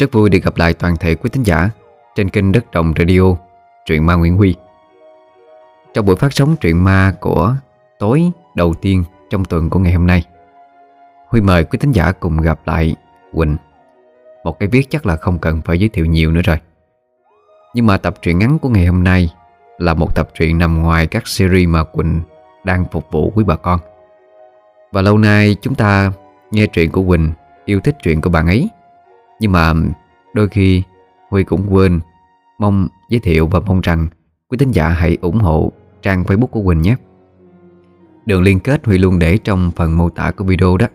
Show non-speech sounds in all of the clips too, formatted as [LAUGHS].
Rất vui được gặp lại toàn thể quý thính giả Trên kênh Đất Đồng Radio, Truyện ma Nguyễn Huy. Trong buổi phát sóng truyện ma của tối đầu tiên trong tuần của ngày hôm nay, Huy mời quý thính giả cùng gặp lại Quỳnh. Một cái viết chắc là không cần phải giới thiệu nhiều nữa rồi. Nhưng mà tập truyện ngắn của ngày hôm nay Là một tập truyện nằm ngoài các series mà Quỳnh đang phục vụ quý bà con. Và lâu nay chúng ta nghe truyện của Quỳnh, Yêu thích truyện của bạn ấy. Nhưng mà đôi khi Huy cũng quên, Mong giới thiệu và mong rằng Quý thính giả hãy ủng hộ trang Facebook của Quỳnh nhé. Đường liên kết Huy luôn để trong phần mô tả của video đó.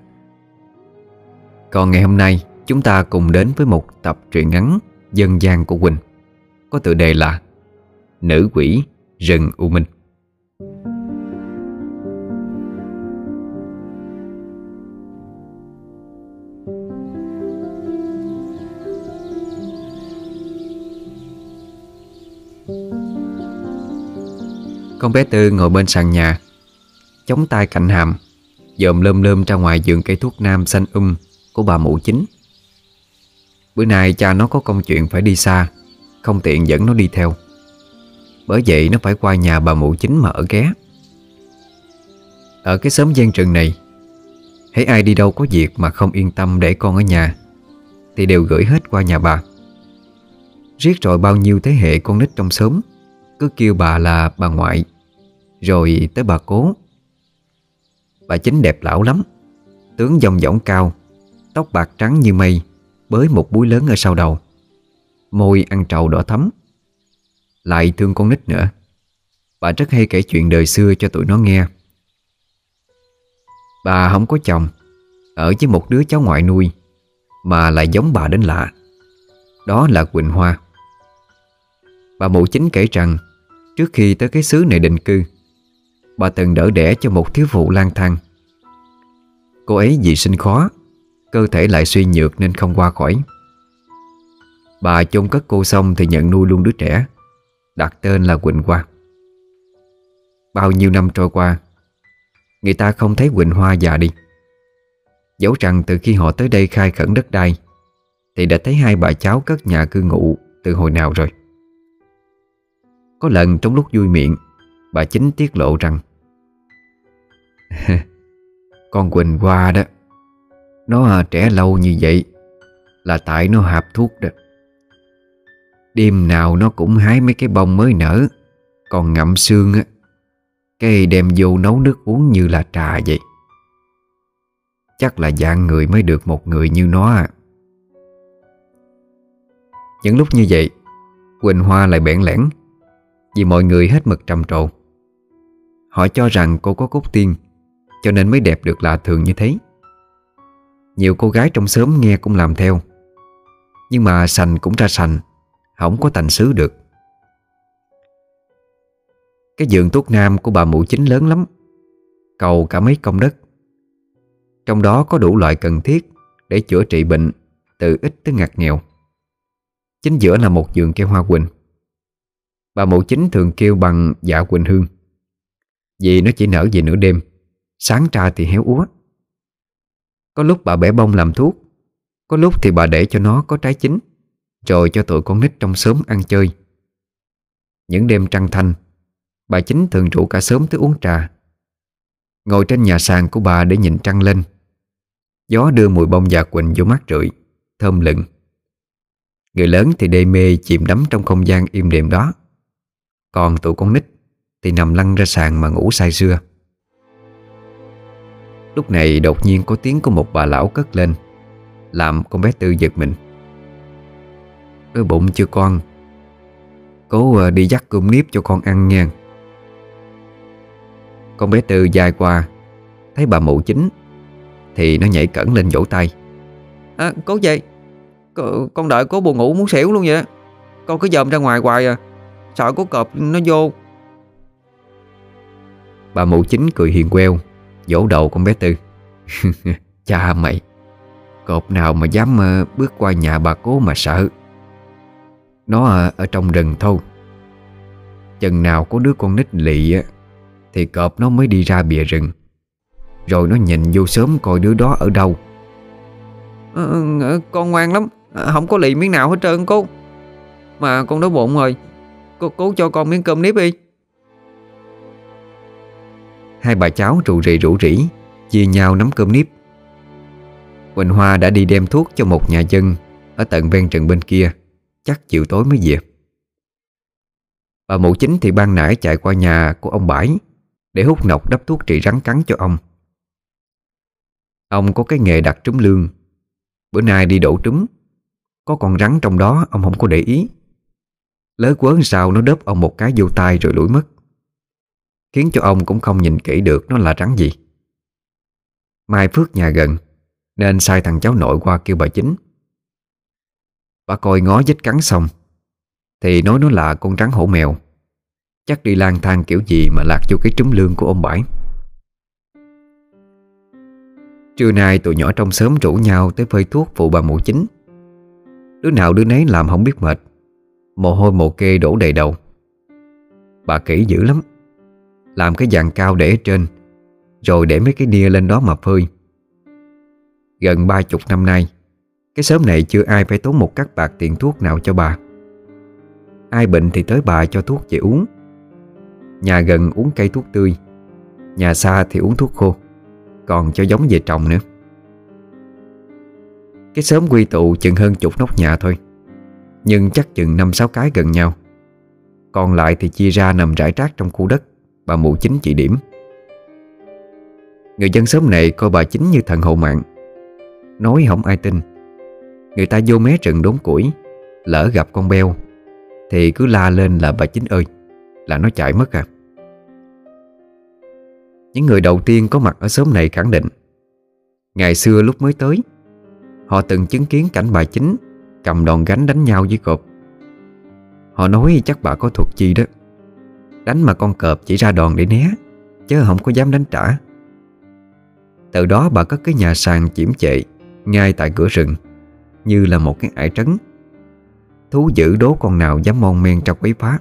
Còn ngày hôm nay, Chúng ta cùng đến với một tập truyện ngắn Dân gian của Quỳnh. Có tựa đề là Nữ quỷ rừng U Minh. Con bé Tư ngồi bên sàn nhà. Chống tay cạnh hàm, Dòm lơm lơm ra ngoài giường cây thuốc nam xanh um Của bà mụ chính. Bữa nay cha nó có công chuyện phải đi xa, Không tiện dẫn nó đi theo. Bởi vậy nó phải qua nhà bà mụ chính mà ở ghé. Ở cái xóm gian rừng này Hãy ai đi đâu có việc mà không yên tâm để con ở nhà, Thì đều gửi hết qua nhà bà. Riết rồi bao nhiêu thế hệ con nít trong xóm, Cứ kêu bà là bà ngoại. Rồi tới bà cố. Bà chính đẹp lão lắm. Tướng dòng dõng cao, Tóc bạc trắng như mây, Bới một búi lớn ở sau đầu. Môi ăn trầu đỏ thắm. Lại thương con nít nữa. Bà rất hay kể chuyện đời xưa cho tụi nó nghe. Bà không có chồng, Ở với một đứa cháu ngoại nuôi, Mà lại giống bà đến lạ. Đó là Quỳnh Hoa. Bà mụ chính kể rằng, Trước khi tới cái xứ này định cư Bà từng đỡ đẻ cho một thiếu phụ lang thang. Cô ấy vì sinh khó, Cơ thể lại suy nhược nên không qua khỏi. Bà chôn cất cô xong thì nhận nuôi luôn đứa trẻ, Đặt tên là Quỳnh Hoa. Bao nhiêu năm trôi qua, Người ta không thấy Quỳnh Hoa già đi. Dẫu rằng từ khi họ tới đây khai khẩn đất đai, Thì đã thấy hai bà cháu cất nhà cư ngụ từ hồi nào rồi. Có lần trong lúc vui miệng Bà chính tiết lộ rằng, [LAUGHS] Con Quỳnh Hoa đó, Nó trẻ lâu như vậy Là tại nó hạp thuốc đó. Đêm nào nó cũng hái mấy cái bông mới nở, Còn ngậm xương á, Cái đem vô nấu nước uống như là trà vậy. Chắc là dạng người mới được một người như nó à. Những lúc như vậy, Quỳnh Hoa lại bẽn lẽn, Vì mọi người hết mực trầm trồ. Họ cho rằng cô có cốt tiên, Cho nên mới đẹp được lạ thường như thế. Nhiều cô gái trong xóm nghe cũng làm theo. Nhưng mà sành cũng ra sành, Không có thành xứ được. Cái giường thuốc nam của bà mụ chính lớn lắm, Cầu cả mấy công đất. Trong đó có đủ loại cần thiết Để chữa trị bệnh Từ ít tới ngặt nghèo. Chính giữa là một giường keo hoa quỳnh. Bà mụ chính thường kêu bằng dạ quỳnh hương vì nó chỉ nở về nửa đêm, Sáng ra thì héo úa. Có lúc bà bẻ bông làm thuốc, Có lúc thì bà để cho nó có trái chín, Rồi cho tụi con nít trong xóm ăn chơi. Những đêm trăng thanh, Bà chính thường rủ cả sớm tới uống trà. Ngồi trên nhà sàn của bà để nhìn trăng lên. Gió đưa mùi bông già quỳnh vô mắt rượi, Thơm lựng. Người lớn thì đê mê chìm đắm trong không gian im đềm đó. Còn tụi con nít thì nằm lăn ra sàn mà ngủ say sưa. Lúc này đột nhiên có tiếng của một bà lão cất lên, Làm con bé Tư giật mình. Ơ, bụng chưa con? Cố ờ, đi dắt cơm nếp cho con ăn nha. Con bé Tư dài qua, Thấy bà mụ chính, Thì nó nhảy cẩn lên vỗ tay. À cố vậy. Con đợi cố buồn ngủ muốn xỉu luôn vậy. Con cứ dòm ra ngoài hoài à. Sợ cố cọp nó vô. Bà mụ chính cười hiền queo Vỗ đầu con bé Tư. [LAUGHS] Cha mày Cột nào mà dám ờ, bước qua nhà bà cố mà sợ. Nó ờ, ở trong rừng thôi. Chừng nào có đứa con nít lị ờ, Thì cọp nó mới đi ra bìa rừng. Rồi nó nhìn vô sớm coi đứa đó ở đâu. À, Con ngoan lắm Không có lì miếng nào hết trơn cô. Mà con đói bụng rồi Cô cố cho con miếng cơm nếp đi. Hai bà cháu rủ rỉ rủ rỉ, Chia nhau nắm cơm nếp. Quỳnh Hoa đã đi đem thuốc cho một nhà dân Ở tận ven rừng bên kia, Chắc chiều tối mới về. Bà mụ chính thì ban nãy chạy qua nhà của ông Bãi Để hút nọc đắp thuốc trị rắn cắn cho ông. Ông có cái nghề đặt trúng lương. Bữa nay đi đổ trúng, Có con rắn trong đó ông không có để ý. Lớ quớn sao nó đớp ông một cái vô tay rồi lủi mất. Khiến cho ông cũng không nhìn kỹ được nó là rắn gì. Mai Phước nhà gần, Nên sai thằng cháu nội qua kêu bà chính. Bà coi ngó vết cắn xong, Thì nói nó là con rắn hổ mèo. Chắc đi lang thang kiểu gì mà lạc vô cái trúng lương của ông Bãi. Trưa nay tụi nhỏ trong xóm rủ nhau tới phơi thuốc phụ bà mụ chính. Đứa nào đứa nấy làm không biết mệt, Mồ hôi mồ kê đổ đầy đầu. Bà kỹ dữ lắm. Làm cái dàn cao để trên, Rồi để mấy cái nia lên đó mà phơi. Gần ba chục năm nay, Cái xóm này chưa ai phải tốn một cắt bạc tiền thuốc nào cho bà. Ai bệnh thì tới bà cho thuốc về uống. Nhà gần uống cây thuốc tươi, Nhà xa thì uống thuốc khô, Còn cho giống về trồng nữa. Cái xóm quy tụ chừng hơn chục nóc nhà thôi, Nhưng chắc chừng năm sáu cái gần nhau. Còn lại thì chia ra nằm rải rác trong khu đất. Bà mụ chính chỉ điểm. Người dân xóm này coi bà chính như thần hộ mạng. Nói không ai tin. Người ta vô mé rừng đốn củi, Lỡ gặp con beo, Thì cứ la lên là bà chính ơi, Là nó chạy mất à. Những người đầu tiên có mặt ở xóm này khẳng định, Ngày xưa lúc mới tới, Họ từng chứng kiến cảnh bà chính Cầm đòn gánh đánh nhau với cột. Họ nói chắc bà có thuật chi đó. Đánh mà con cọp chỉ ra đòn để né, Chứ không có dám đánh trả. Từ đó bà có cái nhà sàn chiếm chệ Ngay tại cửa rừng, Như là một cái ải trấn. Thú dữ đố con nào dám mon men trong quấy phá.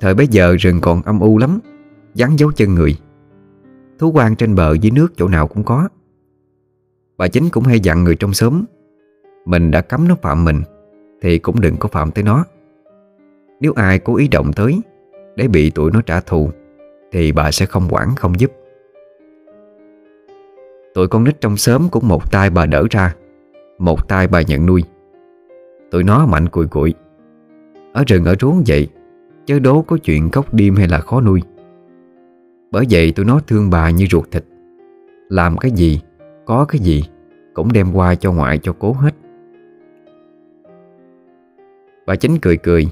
Thời bấy giờ rừng còn âm u lắm Vắng dấu chân người. Thú quan trên bờ dưới nước chỗ nào cũng có. Bà chính cũng hay dặn người trong xóm, Mình đã cấm nó phạm mình, Thì cũng đừng có phạm tới nó. Nếu ai cố ý động tới Để bị tụi nó trả thù Thì bà sẽ không quản không giúp. Tụi con nít trong xóm cũng một tay bà đỡ ra Một tay bà nhận nuôi. Tụi nó mạnh cùi cùi, Ở rừng ở ruốn vậy Chớ đố có chuyện cốc đêm hay là khó nuôi. Bởi vậy tụi nó thương bà như ruột thịt. Làm cái gì Có cái gì Cũng đem qua cho ngoại cho cố hết. Bà chính cười cười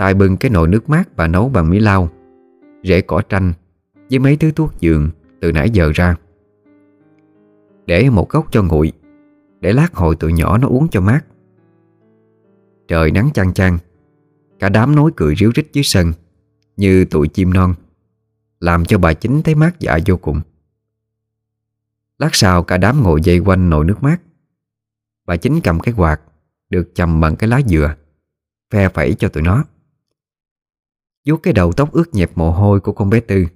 tay bưng cái nồi nước mát bà nấu bằng mí lau, Rễ cỏ tranh Với mấy thứ thuốc dường Từ nãy giờ ra. Để một góc cho nguội, Để lát hồi tụi nhỏ nó uống cho mát. Trời nắng chang chang, Cả đám nói cười ríu rít dưới sân, Như tụi chim non, Làm cho bà chính thấy mát dạ vô cùng. Lát sau cả đám ngồi dây quanh nồi nước mát. Bà chính cầm cái quạt, Được chầm bằng cái lá dừa, Phe phẩy cho tụi nó vuốt cái đầu tóc ướt nhẹp mồ hôi của con bé Tư.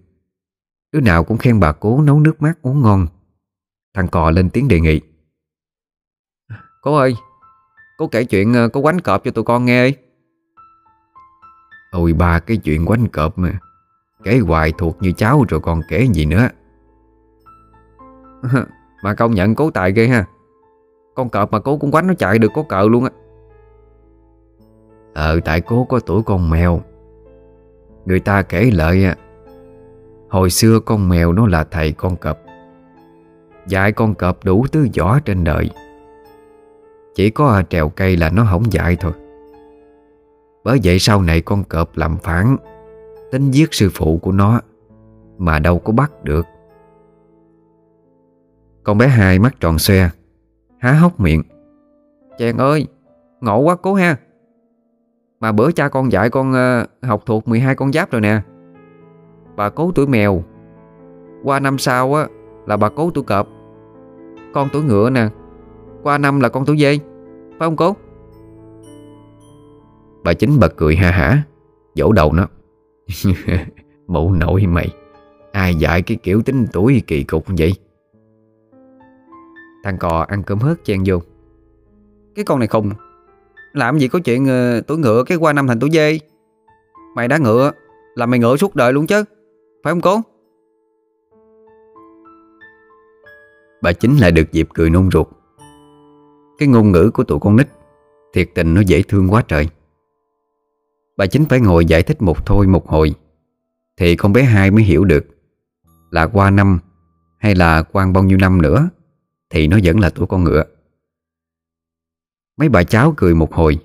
Đứa nào cũng khen bà cố nấu nước mát uống ngon. Thằng cò lên tiếng đề nghị. Cô ơi Cô kể chuyện ờ, có quánh cọp cho tụi con nghe ấy. Ôi ba cái chuyện quánh cọp mà. Kể hoài thuộc như cháu rồi còn kể gì nữa. [LAUGHS] Mà công nhận cố tài ghê ha. Con cọp mà cố cũng quánh nó chạy được có cờ luôn á. Ờ tại cố có tuổi con mèo. Người ta kể lại Hồi xưa con mèo nó là thầy con cọp, Dạy con cọp đủ thứ võ trên đời. Chỉ có trèo cây là nó không dạy thôi. Bởi vậy sau này con cọp làm phản, Tính giết sư phụ của nó Mà đâu có bắt được. Con bé hai mắt tròn xoe, Há hốc miệng, Chàng ơi, Ngộ quá cố ha. Mà bữa cha con dạy con uh, học thuộc 12 con giáp rồi nè. Bà cố tuổi mèo. Qua năm sau á là bà cố tuổi cọp. Con tuổi ngựa nè. Qua năm là con tuổi dê. Phải không cố Bà chính bật cười ha hả Vỗ đầu nó. [LAUGHS] Mụ nội mày Ai dạy cái kiểu tính tuổi kỳ cục vậy? Thằng cò ăn cơm hớt chen vô. Cái con này không làm gì có chuyện ờ, uh, tuổi ngựa cái qua năm thành tuổi dê. Mày đã ngựa Là mày ngựa suốt đời luôn chứ. Phải không cô? Bà chính lại được dịp cười nôn ruột. Cái ngôn ngữ của tụi con nít Thiệt tình nó dễ thương quá trời. Bà chính phải ngồi giải thích một thôi một hồi Thì con bé hai mới hiểu được Là qua năm Hay là quan bao nhiêu năm nữa Thì nó vẫn là tuổi con ngựa. Mấy bà cháu cười một hồi.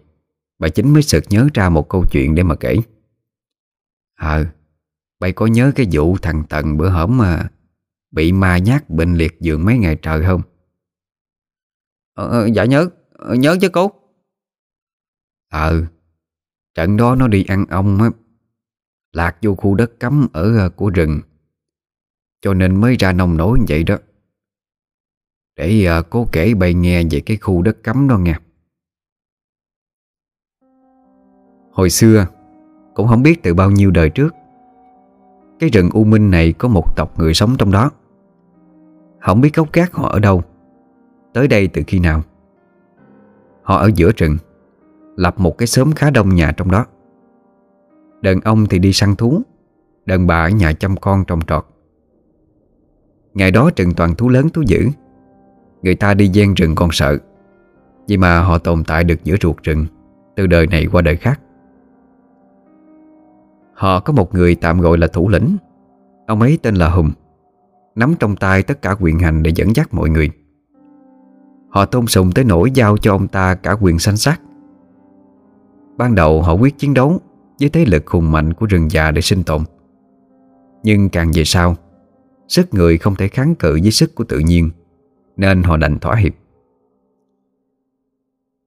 Bà chính mới sực nhớ ra một câu chuyện để mà kể. Ờ bày có nhớ cái vụ thằng Tần bữa hổm mà Bị ma nhát bệnh liệt giường mấy ngày trời không? Ờ, ờ Dạ nhớ ờ, Nhớ chứ cô. Ờ Trận đó nó đi ăn ong á Lạc vô khu đất cấm ở à, của rừng. Cho nên mới ra nông nổi như vậy đó. Để uh, cố kể bày nghe về cái khu đất cấm đó nghe. Hồi xưa, Cũng không biết từ bao nhiêu đời trước, Cái rừng U Minh này có một tộc người sống trong đó. Không biết gốc gác họ ở đâu, Tới đây từ khi nào. Họ ở giữa rừng, Lập một cái xóm khá đông nhà trong đó. Đàn ông thì đi săn thú, Đàn bà ở nhà chăm con trồng trọt. Ngày đó rừng toàn thú lớn thú dữ, Người ta đi gian rừng còn sợ, Vì mà họ tồn tại được giữa ruột rừng Từ đời này qua đời khác. Họ có một người tạm gọi là thủ lĩnh. Ông ấy tên là Hùng. Nắm trong tay tất cả quyền hành để dẫn dắt mọi người. Họ tôn sùng tới nỗi giao cho ông ta cả quyền sanh sát. Ban đầu họ quyết chiến đấu Với thế lực hùng mạnh của rừng già để sinh tồn. Nhưng càng về sau, Sức người không thể kháng cự với sức của tự nhiên, Nên họ đành thỏa hiệp.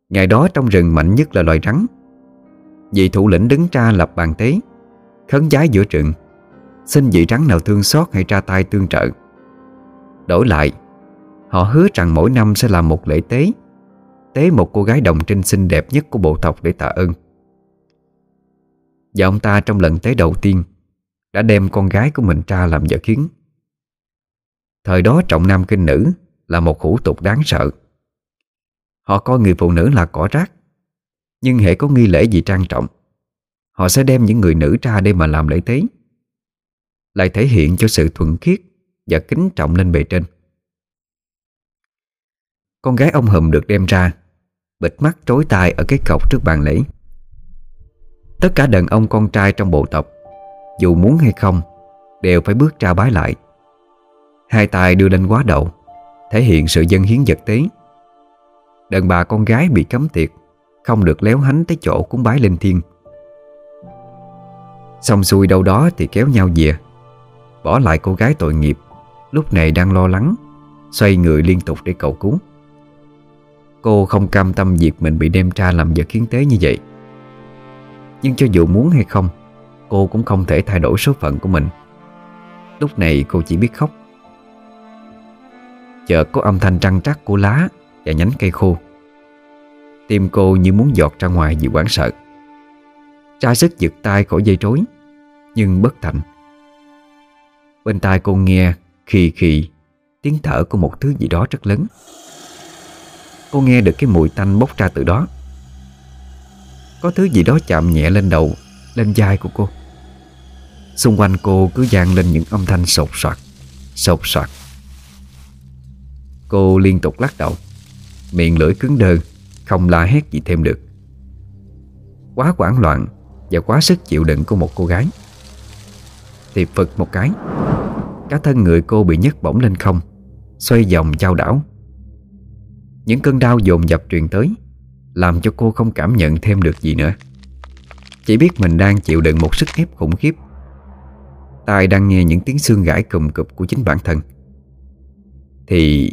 Ngày đó trong rừng mạnh nhất là loài rắn. Vị thủ lĩnh đứng ra lập bàn tế Khấn giái giữa trận, Xin vị rắn nào thương xót hay ra tay tương trợ. Đổi lại Họ hứa rằng mỗi năm sẽ làm một lễ tế Tế một cô gái đồng trinh xinh đẹp nhất của bộ tộc để tạ ơn. Và ông ta trong lần tế đầu tiên Đã đem con gái của mình ra làm vợ khiến Thời đó trọng nam kinh nữ Là một hủ tục đáng sợ. Họ coi người phụ nữ là cỏ rác Nhưng hệ có nghi lễ gì trang trọng Họ sẽ đem những người nữ ra để mà làm lễ tế. Lại thể hiện cho sự thuận khiết Và kính trọng lên bề trên. Con gái ông Hùm được đem ra, Bịt mắt trối tai ở cái cọc trước bàn lễ. Tất cả đàn ông con trai trong bộ tộc, Dù muốn hay không, Đều phải bước ra bái lại. Hai tay đưa lên quá đầu Thể hiện sự dân hiến vật tế. Đàn bà con gái bị cấm tiệc Không được léo hánh tới chỗ cúng bái lên thiên Xong xuôi đâu đó thì kéo nhau về. Bỏ lại cô gái tội nghiệp, Lúc này đang lo lắng, Xoay người liên tục để cầu cứu. Cô không cam tâm việc mình bị đem ra làm vật kiến tế như vậy. Nhưng cho dù muốn hay không, Cô cũng không thể thay đổi số phận của mình. Lúc này cô chỉ biết khóc. Chợt có âm thanh trăng trắc của lá Và nhánh cây khô. Tim cô như muốn giọt ra ngoài vì quán sợ. Ra sức giật tay khỏi dây rối, Nhưng bất thành. Bên tai cô nghe khì khì Tiếng thở của một thứ gì đó rất lớn. Cô nghe được cái mùi tanh bốc ra từ đó. Có thứ gì đó chạm nhẹ lên đầu, Lên vai của cô. Xung quanh cô cứ vang lên những âm thanh sột soạt Sột soạt. Cô liên tục lắc đầu, Miệng lưỡi cứng đơ, Không la hét gì thêm được. Quá hoảng loạn và quá sức chịu đựng của một cô gái. Thì phật một cái Cả thân người cô bị nhấc bổng lên không, Xoay vòng trao đảo. Những cơn đau dồn dập truyền tới, Làm cho cô không cảm nhận thêm được gì nữa. Chỉ biết mình đang chịu đựng một sức ép khủng khiếp. Tai đang nghe những tiếng xương gãy cùm cụp của chính bản thân. Thì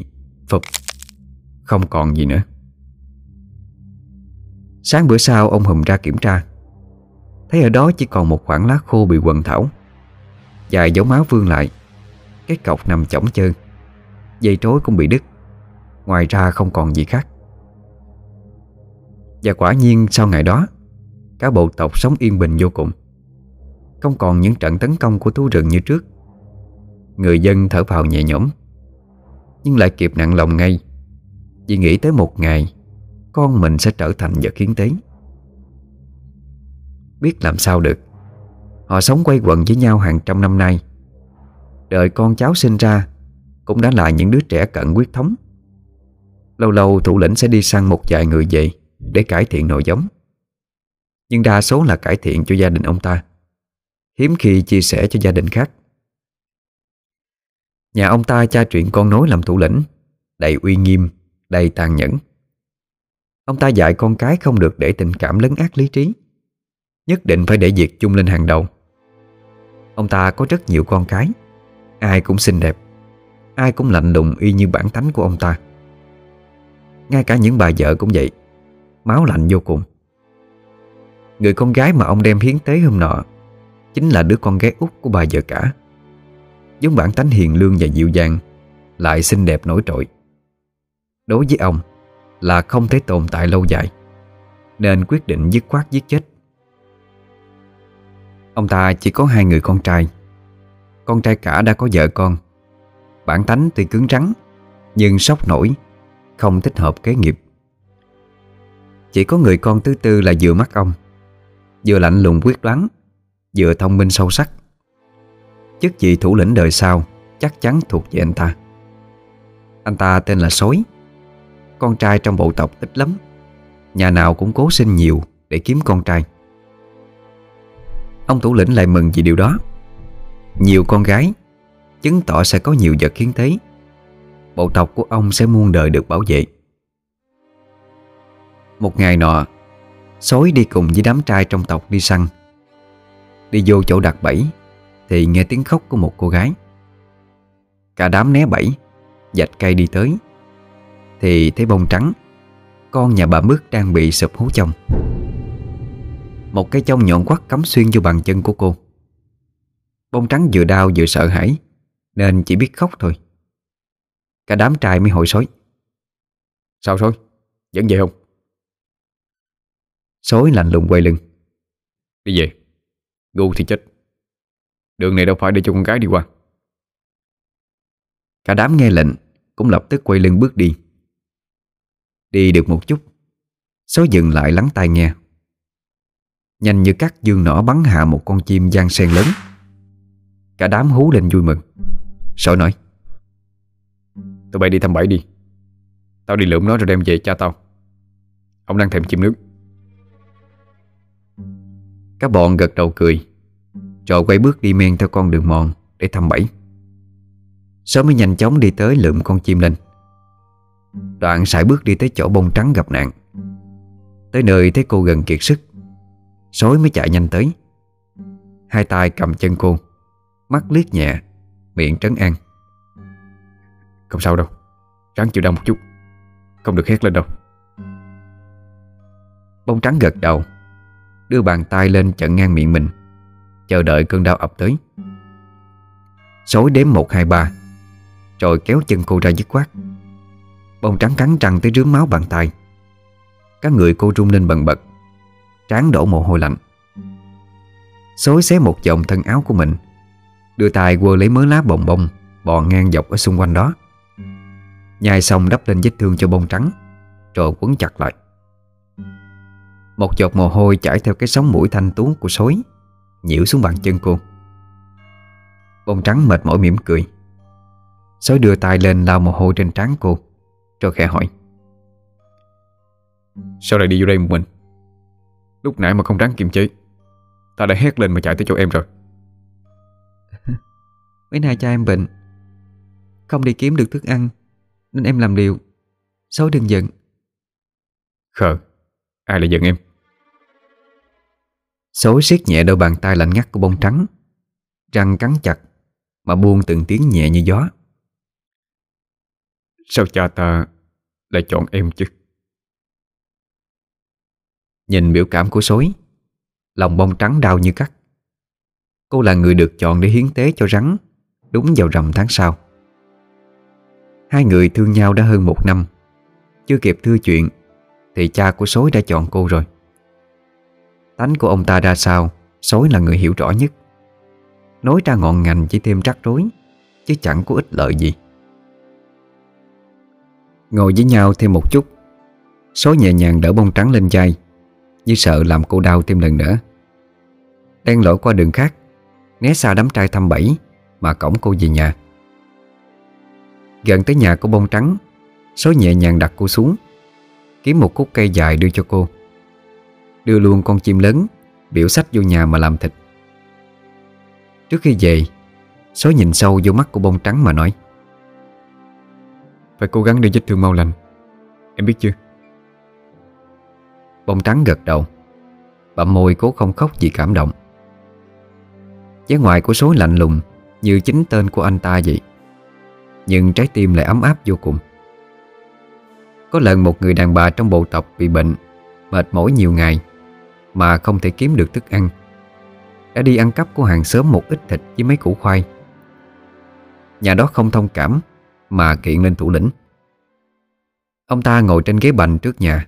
Phục Không còn gì nữa. Sáng bữa sau, ông Hùng ra kiểm tra. Thấy ở đó chỉ còn một khoảng lá khô bị quần thảo. Dài dấu máu vương lại. Cái cọc nằm chỏng chơn Dây trối cũng bị đứt. Ngoài ra không còn gì khác. Và quả nhiên sau ngày đó, Cả bộ tộc sống yên bình vô cùng. Không còn những trận tấn công của thú rừng như trước. Người dân thở phào nhẹ nhõm, Nhưng lại kịp nặng lòng ngay. Vì nghĩ tới một ngày, Con mình sẽ trở thành vật hiến tế. Biết làm sao được. Họ sống quay quần với nhau hàng trăm năm nay. Đời con cháu sinh ra Cũng đã là những đứa trẻ cận quyết thống. Lâu lâu thủ lĩnh sẽ đi săn một vài người vậy Để cải thiện nội giống. Nhưng đa số là cải thiện cho gia đình ông ta. Hiếm khi chia sẻ cho gia đình khác. Nhà ông ta cha chuyện con nối làm thủ lĩnh Đầy uy nghiêm, đầy tàn nhẫn. Ông ta dạy con cái không được để tình cảm lấn át lý trí. Nhất định phải để việc chung lên hàng đầu. Ông ta có rất nhiều con cái, Ai cũng xinh đẹp, Ai cũng lạnh lùng y như bản tánh của ông ta. Ngay cả những bà vợ cũng vậy, Máu lạnh vô cùng. Người con gái mà ông đem hiến tế hôm nọ Chính là đứa con gái út của bà vợ cả. Giống bản tánh hiền lương và dịu dàng, Lại xinh đẹp nổi trội. Đối với ông Là không thể tồn tại lâu dài, Nên quyết định dứt khoát giết chết. Ông ta chỉ có hai người con trai. Con trai cả đã có vợ con. Bản tánh tuy cứng rắn, Nhưng sốc nổi, Không thích hợp kế nghiệp. Chỉ có người con thứ tư là vừa mắt ông, Vừa lạnh lùng quyết đoán, Vừa thông minh sâu sắc. Chức vị thủ lĩnh đời sau Chắc chắn thuộc về anh ta. Anh ta tên là Sói, Con trai trong bộ tộc ít lắm, Nhà nào cũng cố sinh nhiều Để kiếm con trai. Ông thủ lĩnh lại mừng vì điều đó. Nhiều con gái Chứng tỏ sẽ có nhiều vật hiến tế. Bộ tộc của ông sẽ muôn đời được bảo vệ. Một ngày nọ Sói đi cùng với đám trai trong tộc đi săn. Đi vô chỗ đặt bẫy Thì nghe tiếng khóc của một cô gái. Cả đám né bẫy Dạch cây đi tới. Thì thấy bông trắng, Con nhà bà Mướt đang bị sụp hố chồng. Một cái chông nhọn quắt cắm xuyên vô bàn chân của cô. Bông trắng vừa đau vừa sợ hãi, Nên chỉ biết khóc thôi. Cả đám trai mới hồi sói. Sao sói? Vẫn về không? Sói lạnh lùng quay lưng. Đi về. Ngu thì chết. Đường này đâu phải để cho con gái đi qua. Cả đám nghe lệnh, Cũng lập tức quay lưng bước đi. Đi được một chút, Sói dừng lại lắng tai nghe. Nhanh như cắt dương nỏ bắn hạ một con chim giang sen lớn. Cả đám hú lên vui mừng. Sói nói, Tụi bay đi thăm bẫy đi. Tao đi lượm nó rồi đem về cha tao. Ông đang thèm chim nước. Các bọn gật đầu cười. Rồi quay bước đi men theo con đường mòn Để thăm bẫy Sớm mới nhanh chóng đi tới lượm con chim lên. Đoạn sải bước đi tới chỗ bông trắng gặp nạn. Tới nơi thấy cô gần kiệt sức Sói mới chạy nhanh tới. Hai tay cầm chân cô Mắt liếc nhẹ Miệng trấn an. Không sao đâu Ráng chịu đau một chút Không được hét lên đâu. Bông trắng gật đầu Đưa bàn tay lên chặn ngang miệng mình Chờ đợi cơn đau ập tới. Sói đếm 1, 2, 3 Rồi kéo chân cô ra dứt khoát. Bông trắng cắn răng tới rướm máu bàn tay. Các người cô rung lên bần bật Trán đổ mồ hôi lạnh. Xối xé một vòng thân áo của mình, Đưa tay quơ lấy mớ lá bồng bông Bò ngang dọc ở xung quanh đó. Nhai xong đắp lên vết thương cho bông trắng, Rồi quấn chặt lại. Một giọt mồ hôi chảy theo cái sóng mũi thanh tú của sói Nhiễu xuống bàn chân cô. Bông trắng mệt mỏi mỉm cười. Sói đưa tay lên lau mồ hôi trên trán cô, Rồi khẽ hỏi. Sao lại đi vô đây một mình? Lúc nãy mà không ráng kiềm chế. Ta đã hét lên mà chạy tới chỗ em rồi. [LAUGHS] Mấy nay cha em bệnh Không đi kiếm được thức ăn Nên em làm liều. Sói đừng giận. Khờ Ai lại giận em? Sói siết nhẹ đôi bàn tay lạnh ngắt của bông trắng Răng cắn chặt Mà buông từng tiếng nhẹ như gió. Sao cha ta lại chọn em chứ Nhìn biểu cảm của sói Lòng bông trắng đau như cắt. Cô là người được chọn để hiến tế cho rắn, Đúng vào rằm tháng sau. Hai người thương nhau đã hơn một năm. Chưa kịp thưa chuyện, Thì cha của sói đã chọn cô rồi. Tánh của ông ta ra sao Sói là người hiểu rõ nhất. Nói ra ngọn ngành chỉ thêm rắc rối, Chứ chẳng có ích lợi gì. Ngồi với nhau thêm một chút Sói nhẹ nhàng đỡ bông trắng lên vai. Như sợ làm cô đau thêm lần nữa. Đang lội qua đường khác, Né xa đám trai thăm bẫy Mà cổng cô về nhà. Gần tới nhà của bông trắng, Số nhẹ nhàng đặt cô xuống, Kiếm một khúc cây dài đưa cho cô. Đưa luôn con chim lớn, Biểu sách vô nhà mà làm thịt. Trước khi về, Số nhìn sâu vô mắt của bông trắng mà nói, Phải cố gắng để vết thương mau lành, Em biết chưa? Bông trắng gật đầu. Bậm môi cố không khóc vì cảm động. Giá ngoài của số lạnh lùng Như chính tên của anh ta vậy. Nhưng trái tim lại ấm áp vô cùng. Có lần một người đàn bà trong bộ tộc bị bệnh, Mệt mỏi nhiều ngày, Mà không thể kiếm được thức ăn. Đã đi ăn cắp của hàng xóm một ít thịt với mấy củ khoai. Nhà đó không thông cảm, Mà kiện lên thủ lĩnh. Ông ta ngồi trên ghế bành trước nhà.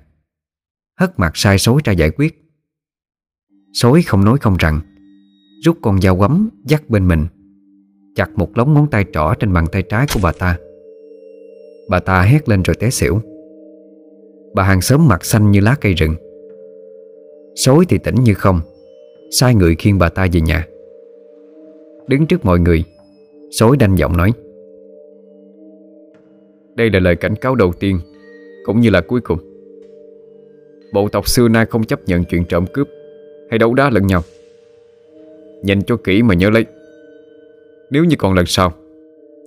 Hất mặt sai sối ra giải quyết. Sối không nói không rằng, Rút con dao quắm dắt bên mình, Chặt một lóng ngón tay trỏ trên bàn tay trái của bà ta. Bà ta hét lên rồi té xỉu. Bà hàng xóm mặt xanh như lá cây rừng. Sối thì tỉnh như không, Sai người khiêng bà ta về nhà. Đứng trước mọi người Sối đanh giọng nói, Đây là lời cảnh cáo đầu tiên, Cũng như là cuối cùng. Bộ tộc xưa nay không chấp nhận chuyện trộm cướp, Hay đấu đá lẫn nhau. Nhìn cho kỹ mà nhớ lấy. Nếu như còn lần sau,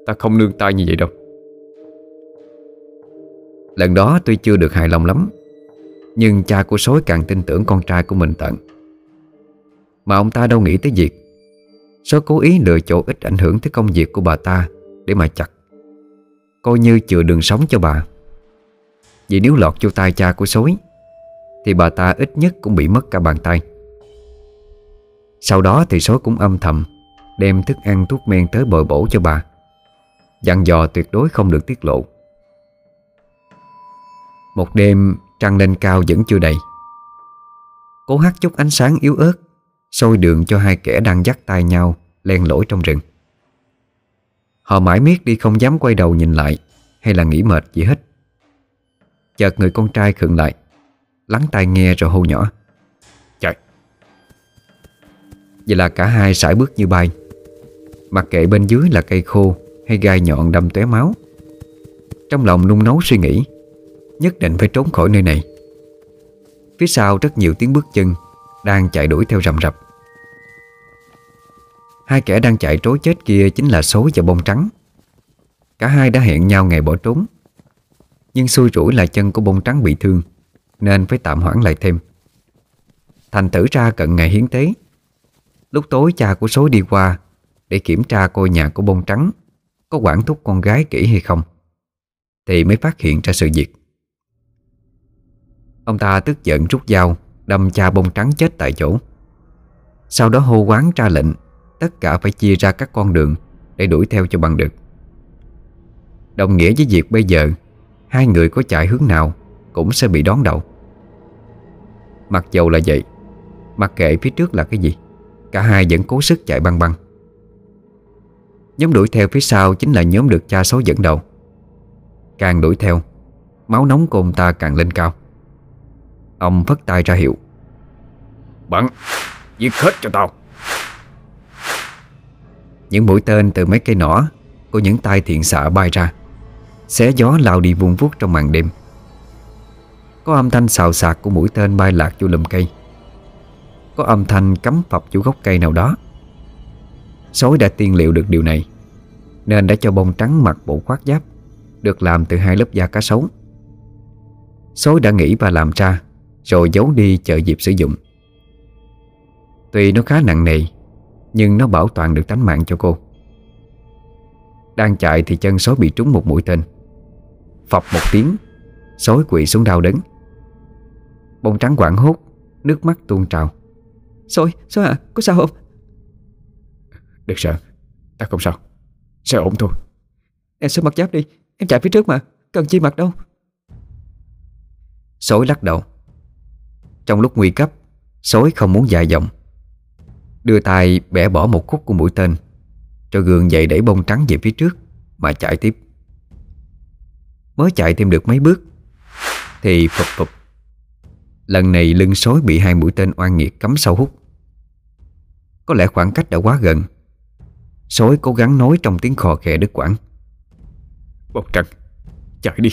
Ta không nương tay như vậy đâu. Lần đó tuy chưa được hài lòng lắm, Nhưng cha của sói càng tin tưởng con trai của mình tận. Mà ông ta đâu nghĩ tới việc Sói cố ý lựa chỗ ít ảnh hưởng tới công việc của bà ta Để mà chặt. Coi như chừa đường sống cho bà. Vì nếu lọt vô tay cha của sói thì bà ta ít nhất cũng bị mất cả bàn tay. Sau đó thì số cũng âm thầm, Đem thức ăn thuốc men tới bồi bổ cho bà. Dặn dò tuyệt đối không được tiết lộ. Một đêm, trăng lên cao vẫn chưa đầy. Cố hát chút ánh sáng yếu ớt, soi đường cho hai kẻ đang dắt tay nhau Len lỗi trong rừng. Họ mãi miết đi không dám quay đầu nhìn lại, Hay là nghĩ mệt gì hết. Chợt người con trai khựng lại Lắng tai nghe rồi hô nhỏ. Chạy Vậy là cả hai sải bước như bay. Mặc kệ bên dưới là cây khô Hay gai nhọn đâm tóe máu. Trong lòng nung nấu suy nghĩ, Nhất định phải trốn khỏi nơi này. Phía sau rất nhiều tiếng bước chân Đang chạy đuổi theo rầm rập. Hai kẻ đang chạy trối chết kia Chính là số và bông trắng. Cả hai đã hẹn nhau ngày bỏ trốn. Nhưng xui rủi là chân của bông trắng bị thương. Nên phải tạm hoãn lại thêm. Thành tử ra cận ngày hiến tế. Lúc tối cha của số đi qua Để kiểm tra coi nhà của bông trắng Có quản thúc con gái kỹ hay không, Thì mới phát hiện ra sự việc. Ông ta tức giận rút dao, Đâm cha bông trắng chết tại chỗ. Sau đó hô quán ra lệnh, Tất cả phải chia ra các con đường Để đuổi theo cho bằng được. Đồng nghĩa với việc bây giờ, Hai người có chạy hướng nào Cũng sẽ bị đón đầu. Mặc dầu là vậy Mặc kệ phía trước là cái gì Cả hai vẫn cố sức chạy băng băng. Nhóm đuổi theo phía sau Chính là nhóm được cha số dẫn đầu. Càng đuổi theo Máu nóng của ông ta càng lên cao. Ông phất tay ra hiệu Bắn Giết hết cho tao. Những mũi tên từ mấy cây nỏ Của những tay thiện xạ bay ra Xé gió lao đi vuông vuốt trong màn đêm có âm thanh xào xạc của mũi tên bay lạc vô lùm cây. Có âm thanh cắm phập vô gốc cây nào đó. Sói đã tiên liệu được điều này, Nên đã cho bông trắng mặc bộ khoác giáp, Được làm từ hai lớp da cá sấu. Sói đã nghĩ và làm ra, Rồi giấu đi chờ dịp sử dụng. Tuy nó khá nặng nề, Nhưng nó bảo toàn được tánh mạng cho cô. Đang chạy thì chân sói bị trúng một mũi tên. Phập một tiếng Sói quỵ xuống đau đớn. Bông trắng quảng hốt Nước mắt tuôn trào. Sói, sói à, có sao không? Đừng sợ Ta không sao. Sẽ ổn thôi. Em sớm mặc giáp đi Em chạy phía trước mà Cần chi mặc đâu. Sói lắc đầu. Trong lúc nguy cấp Sói không muốn dài dòng. Đưa tay bẻ bỏ một khúc của mũi tên Rồi gường dậy đẩy bông trắng về phía trước Mà chạy tiếp. Mới chạy thêm được mấy bước Thì phụp phụp Lần này lưng sói bị hai mũi tên oan nghiệt cắm sâu hút. Có lẽ khoảng cách đã quá gần. Sói cố gắng nói trong tiếng khò khè đứt quãng Bông trắng Chạy đi.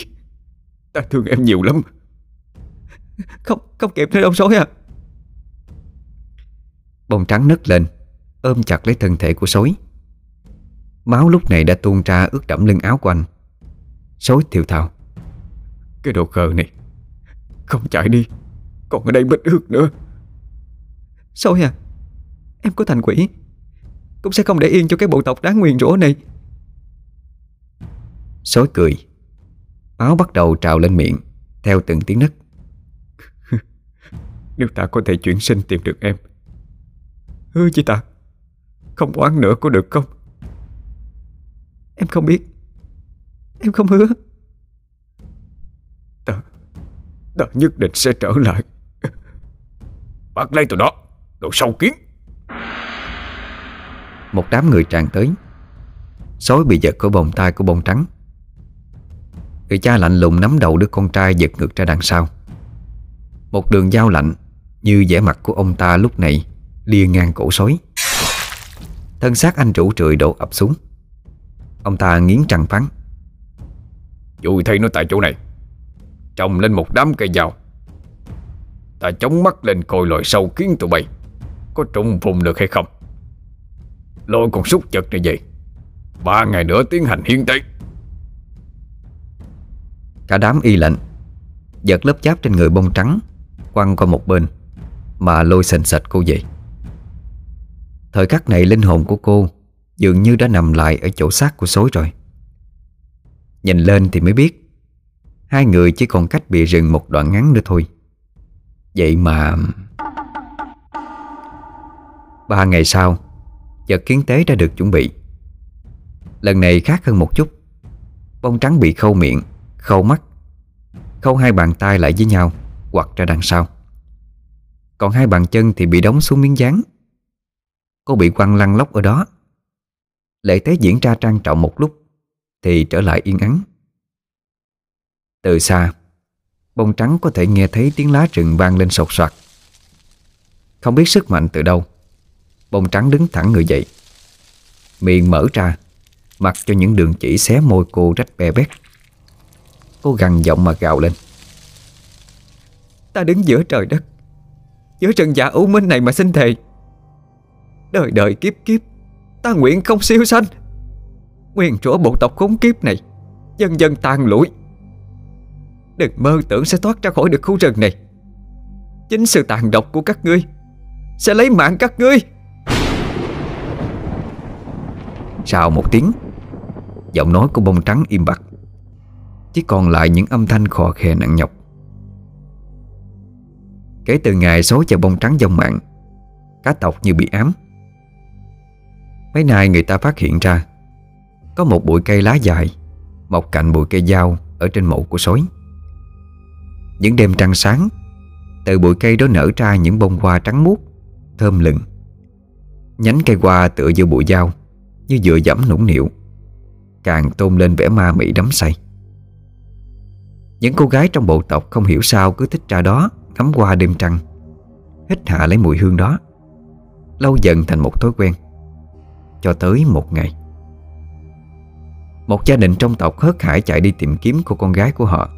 Ta thương em nhiều lắm. Không, không kịp nữa đâu sói à. Bông trắng nấc lên Ôm chặt lấy thân thể của sói Máu lúc này đã tuôn ra ướt đẫm lưng áo của anh. Sói thiều thào. Cái đồ khờ này Không chạy đi Còn ở đây mất ướt nữa. Sói à Em có thành quỷ. Cũng sẽ không để yên cho cái bộ tộc đáng nguyền rủa này. Sói cười. Máu bắt đầu trào lên miệng Theo từng tiếng nấc. [LAUGHS] Nếu ta có thể chuyển sinh tìm được em. Hứa với ta. Không oán nữa có được không? Em không biết. Em không hứa. Ta Ta nhất định sẽ trở lại Bắt lấy tụi nó Đồ sâu kiến. Một đám người tràn tới. Sói bị giật khỏi vòng tay của bông trắng. Người cha lạnh lùng nắm đầu đứa con trai giật ngược ra đằng sau. Một đường dao lạnh Như vẻ mặt của ông ta lúc này Lia ngang cổ sói Thân xác anh rủ trượi đổ ập xuống. Ông ta nghiến răng phán. Dùi thay nó tại chỗ này Trồng lên một đám cây dao Ta chống mắt lên coi loài sâu kiến tụi bay. Có trùng vùng được hay không? Lôi con súc vật này về. Ba ngày nữa tiến hành hiến tế. Cả đám y lệnh Giật lớp giáp trên người bông trắng, Quăng qua một bên, Mà lôi sền sệt cô về. Thời khắc này linh hồn của cô Dường như đã nằm lại ở chỗ xác của sói rồi. Nhìn lên thì mới biết, Hai người chỉ còn cách bị rừng một đoạn ngắn nữa thôi. Vậy mà Ba ngày sau Vật kiến tế đã được chuẩn bị. Lần này khác hơn một chút. Bông trắng bị khâu miệng, Khâu mắt, Khâu hai bàn tay lại với nhau, Quặt ra đằng sau. Còn hai bàn chân thì bị đóng xuống miếng dán. Cô bị quăng lăn lóc ở đó. Lễ tế diễn ra trang trọng một lúc, Thì trở lại yên ắng. Từ xa Bông trắng có thể nghe thấy tiếng lá rừng vang lên sột soạt. Không biết sức mạnh từ đâu, Bông trắng đứng thẳng người dậy. Miệng mở ra, Mặc cho những đường chỉ xé môi cô rách bè bét. Cô gằn giọng mà gào lên. Ta đứng giữa trời đất, Giữa trần giả u minh này mà xin thề. Đời đời kiếp kiếp, Ta nguyện không siêu sanh. Nguyện rủa bộ tộc khốn kiếp này, Dần dần tan lũi Đừng mơ tưởng sẽ thoát ra khỏi được khu rừng này. Chính sự tàn độc của các ngươi Sẽ lấy mạng các ngươi. Sau một tiếng, Giọng nói của bông trắng im bặt, Chỉ còn lại những âm thanh khò khè nặng nhọc. Kể từ ngày số cho bông trắng dông mạng, Cá tộc như bị ám. Mấy nay người ta phát hiện ra, Có một bụi cây lá dài, Mọc cạnh bụi cây dao Ở trên mộ của sói những đêm trăng sáng, Từ bụi cây đó nở ra những bông hoa trắng muốt, Thơm lừng. Nhánh cây hoa tựa như bụi dao, Như dựa dẫm nũng nịu, Càng tôn lên vẻ ma mị đắm say. Những cô gái trong bộ tộc không hiểu sao Cứ thích ra đó ngắm qua đêm trăng, Hít hạ lấy mùi hương đó Lâu dần thành một thói quen, Cho tới một ngày. Một gia đình trong tộc hớt hải chạy đi tìm kiếm cô con gái của họ.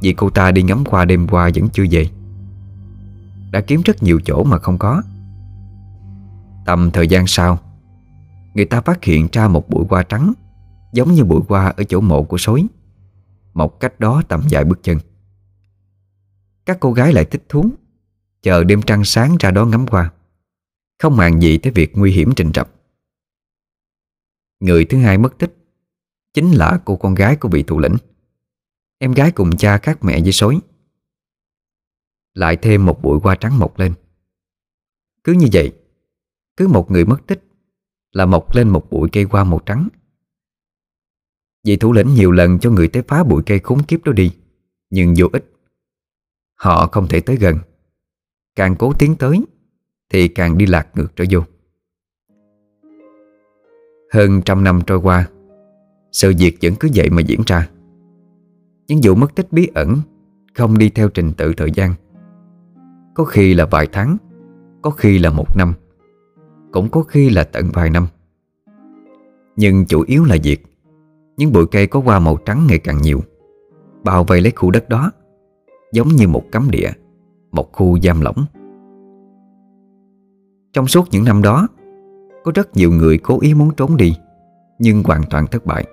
Vì cô ta đi ngắm qua đêm qua vẫn chưa về. Đã kiếm rất nhiều chỗ mà không có. Tầm thời gian sau, Người ta phát hiện ra một bụi hoa trắng, Giống như bụi hoa ở chỗ mộ của sói. Một cách đó tầm vài bước chân. Các cô gái lại thích thú, Chờ đêm trăng sáng ra đó ngắm hoa. Không màng gì tới việc nguy hiểm trình rập Người thứ hai mất tích Chính là cô con gái của vị thủ lĩnh. Em gái cùng cha khác mẹ với sói. Lại thêm một bụi hoa trắng mọc lên. Cứ như vậy, Cứ một người mất tích Là mọc lên một bụi cây hoa màu trắng. Vị thủ lĩnh nhiều lần cho người tới phá bụi cây khốn kiếp đó đi, Nhưng vô ích. Họ không thể tới gần. Càng cố tiến tới Thì càng đi lạc ngược trở vô. Hơn trăm năm trôi qua, Sự việc vẫn cứ vậy mà diễn ra. Những vụ mất tích bí ẩn Không đi theo trình tự thời gian. Có khi là vài tháng, Có khi là một năm, Cũng có khi là tận vài năm. Nhưng chủ yếu là việc, Những bụi cây có hoa màu trắng ngày càng nhiều, Bao vây lấy khu đất đó, Giống như một cấm địa, Một khu giam lỏng. Trong suốt những năm đó, Có rất nhiều người cố ý muốn trốn đi, Nhưng hoàn toàn thất bại.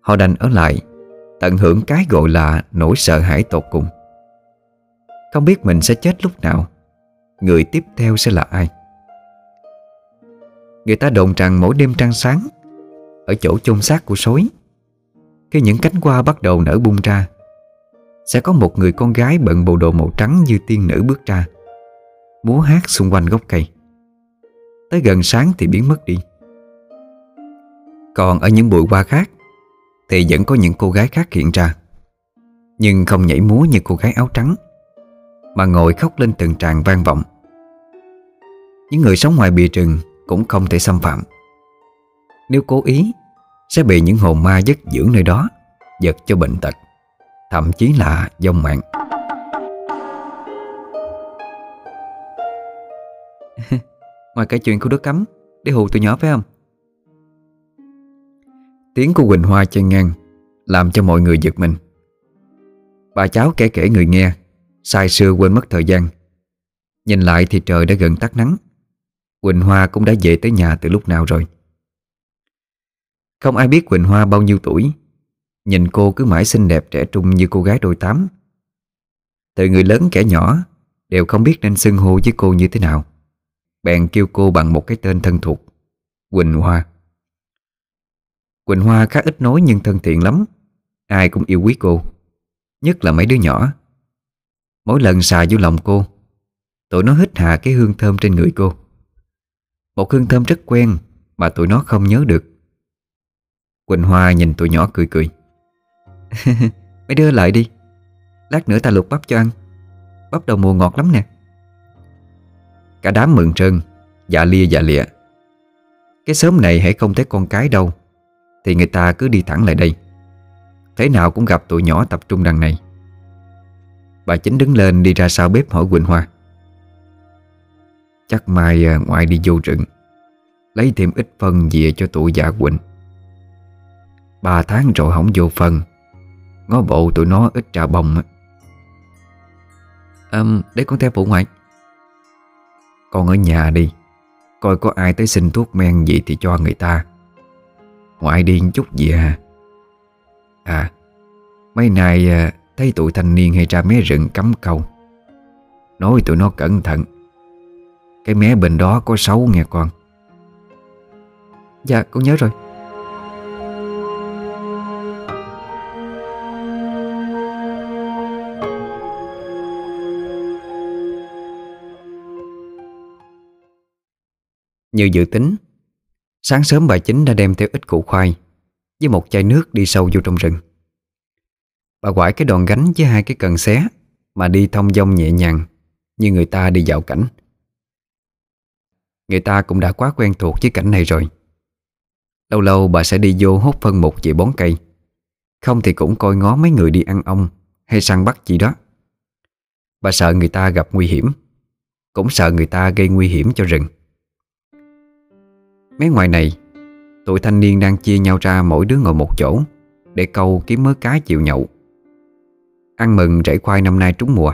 Họ đành ở lại Tận hưởng cái gọi là nỗi sợ hãi tột cùng. Không biết mình sẽ chết lúc nào, Người tiếp theo sẽ là ai? Người ta đồn rằng mỗi đêm trăng sáng, Ở chỗ chôn xác của sói, Khi những cánh hoa bắt đầu nở bung ra, Sẽ có một người con gái bận bộ đồ màu trắng như tiên nữ bước ra, Múa hát xung quanh gốc cây. Tới gần sáng thì biến mất đi. Còn ở những bụi hoa khác thì vẫn có những cô gái khác hiện ra. Nhưng không nhảy múa như cô gái áo trắng, Mà ngồi khóc lên từng tràng vang vọng. Những người sống ngoài bìa rừng Cũng không thể xâm phạm. Nếu cố ý, Sẽ bị những hồn ma dứt dưỡng nơi đó Giật cho bệnh tật, Thậm chí là dông mạng. [LAUGHS] Ngoài cái chuyện của đứa cấm, Để hù tụi nhỏ phải không? Tiếng của Quỳnh Hoa chen ngang, Làm cho mọi người giật mình. Bà cháu kể kể người nghe Sai xưa quên mất thời gian. Nhìn lại thì trời đã gần tắt nắng. Quỳnh Hoa cũng đã về tới nhà từ lúc nào rồi. Không ai biết Quỳnh Hoa bao nhiêu tuổi, Nhìn cô cứ mãi xinh đẹp trẻ trung như cô gái đôi tám. Từ người lớn kẻ nhỏ, Đều không biết nên xưng hô với cô như thế nào. Bèn kêu cô bằng một cái tên thân thuộc, Quỳnh Hoa. Quỳnh Hoa khá ít nói nhưng thân thiện lắm. Ai cũng yêu quý cô, Nhất là mấy đứa nhỏ. Mỗi lần xà vô lòng cô, Tụi nó hít hà cái hương thơm trên người cô. Một hương thơm rất quen Mà tụi nó không nhớ được. Quỳnh Hoa nhìn tụi nhỏ cười cười. [LAUGHS] Mấy đứa lại đi. Lát nữa ta luộc bắp cho ăn. Bắp đầu mùa ngọt lắm nè. Cả đám mừng trơn Dạ lia dạ lịa. Cái sớm này hãy không thấy con cái đâu. Thì người ta cứ đi thẳng lại đây. Thế nào cũng gặp tụi nhỏ tập trung đằng này. Bà chính đứng lên đi ra sau bếp hỏi Quỳnh Hoa. Chắc mai ờ, ngoại đi vô rừng Lấy thêm ít phân về cho tụi dạ Quỳnh. Ba tháng rồi không vô phân Ngó bộ tụi nó ít trà bông á. À, Để con theo phụ ngoại. Con ở nhà đi Coi có ai tới xin thuốc men gì thì cho người ta. Ngoại điên chút gì à? À Mấy nay à, thấy tụi thanh niên hay ra mé rừng cắm câu. Nói tụi nó cẩn thận. Cái mé bên đó có xấu nghe con. Dạ con nhớ rồi. Như dự tính Sáng sớm bà chính đã đem theo ít củ khoai Với một chai nước đi sâu vô trong rừng. Bà quải cái đòn gánh với hai cái cần xé Mà đi thông dong nhẹ nhàng Như người ta đi dạo cảnh. Người ta cũng đã quá quen thuộc với cảnh này rồi. Lâu lâu bà sẽ đi vô hút phân một chị bón cây. Không thì cũng coi ngó mấy người đi ăn ong Hay săn bắt gì đó. Bà sợ người ta gặp nguy hiểm, Cũng sợ người ta gây nguy hiểm cho rừng. Mấy ngoài này, Tụi thanh niên đang chia nhau ra mỗi đứa ngồi một chỗ Để câu kiếm mớ cá chịu nhậu. Ăn mừng rễ khoai năm nay trúng mùa.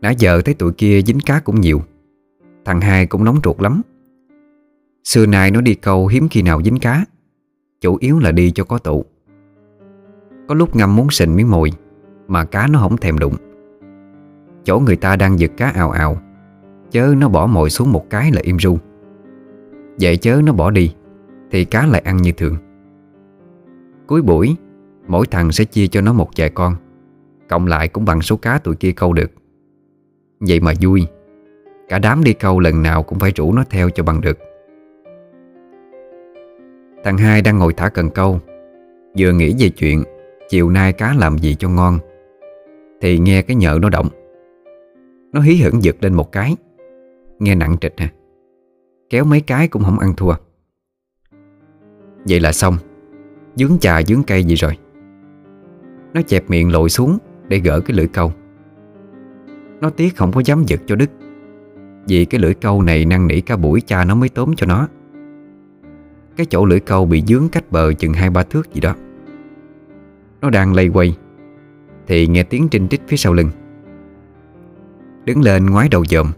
Nãy giờ thấy tụi kia dính cá cũng nhiều, Thằng hai cũng nóng ruột lắm. Xưa nay nó đi câu hiếm khi nào dính cá, Chủ yếu là đi cho có tụ. Có lúc ngâm muốn xình miếng mồi, Mà cá nó không thèm đụng. Chỗ người ta đang giật cá ào ào, Chớ nó bỏ mồi xuống một cái là im ru. Vậy chớ nó bỏ đi, Thì cá lại ăn như thường. Cuối buổi, Mỗi thằng sẽ chia cho nó một vài con, Cộng lại cũng bằng số cá tụi kia câu được. Vậy mà vui, Cả đám đi câu lần nào cũng phải rủ nó theo cho bằng được. Thằng hai đang ngồi thả cần câu, Vừa nghĩ về chuyện Chiều nay cá làm gì cho ngon, Thì nghe cái nhợ nó động. Nó hí hửng giật lên một cái, Nghe nặng trịch hả? Kéo mấy cái cũng không ăn thua. Vậy là xong. Dướng trà dướng cây gì rồi. Nó chẹp miệng lội xuống Để gỡ cái lưỡi câu. Nó tiếc không có dám giật cho đức. Vì cái lưỡi câu này năn nỉ cả buổi cha nó mới tóm cho nó. Cái chỗ lưỡi câu bị dướng cách bờ chừng hai ba thước gì đó. Nó đang lây quay, Thì nghe tiếng trinh trích phía sau lưng. Đứng lên ngoái đầu dòm.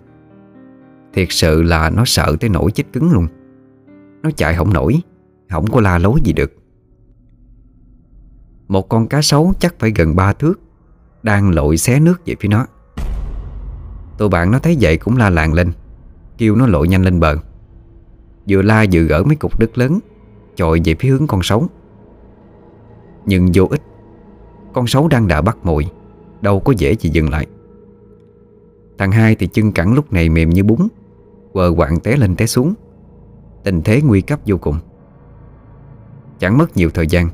Thiệt sự là nó sợ tới nỗi chết cứng luôn. Nó chạy không nổi, Không có la lối gì được. Một con cá sấu chắc phải gần ba thước, Đang lội xé nước về phía nó. Tụi bạn nó thấy vậy cũng la làng lên, Kêu nó lội nhanh lên bờ. Vừa la vừa gỡ mấy cục đất lớn, Chọi về phía hướng con sấu. Nhưng vô ích, Con sấu đang đã bắt mồi, Đâu có dễ gì dừng lại. Thằng hai thì chân cẳng lúc này mềm như bún. Quờ quạng té lên té xuống. Tình thế nguy cấp vô cùng. Chẳng mất nhiều thời gian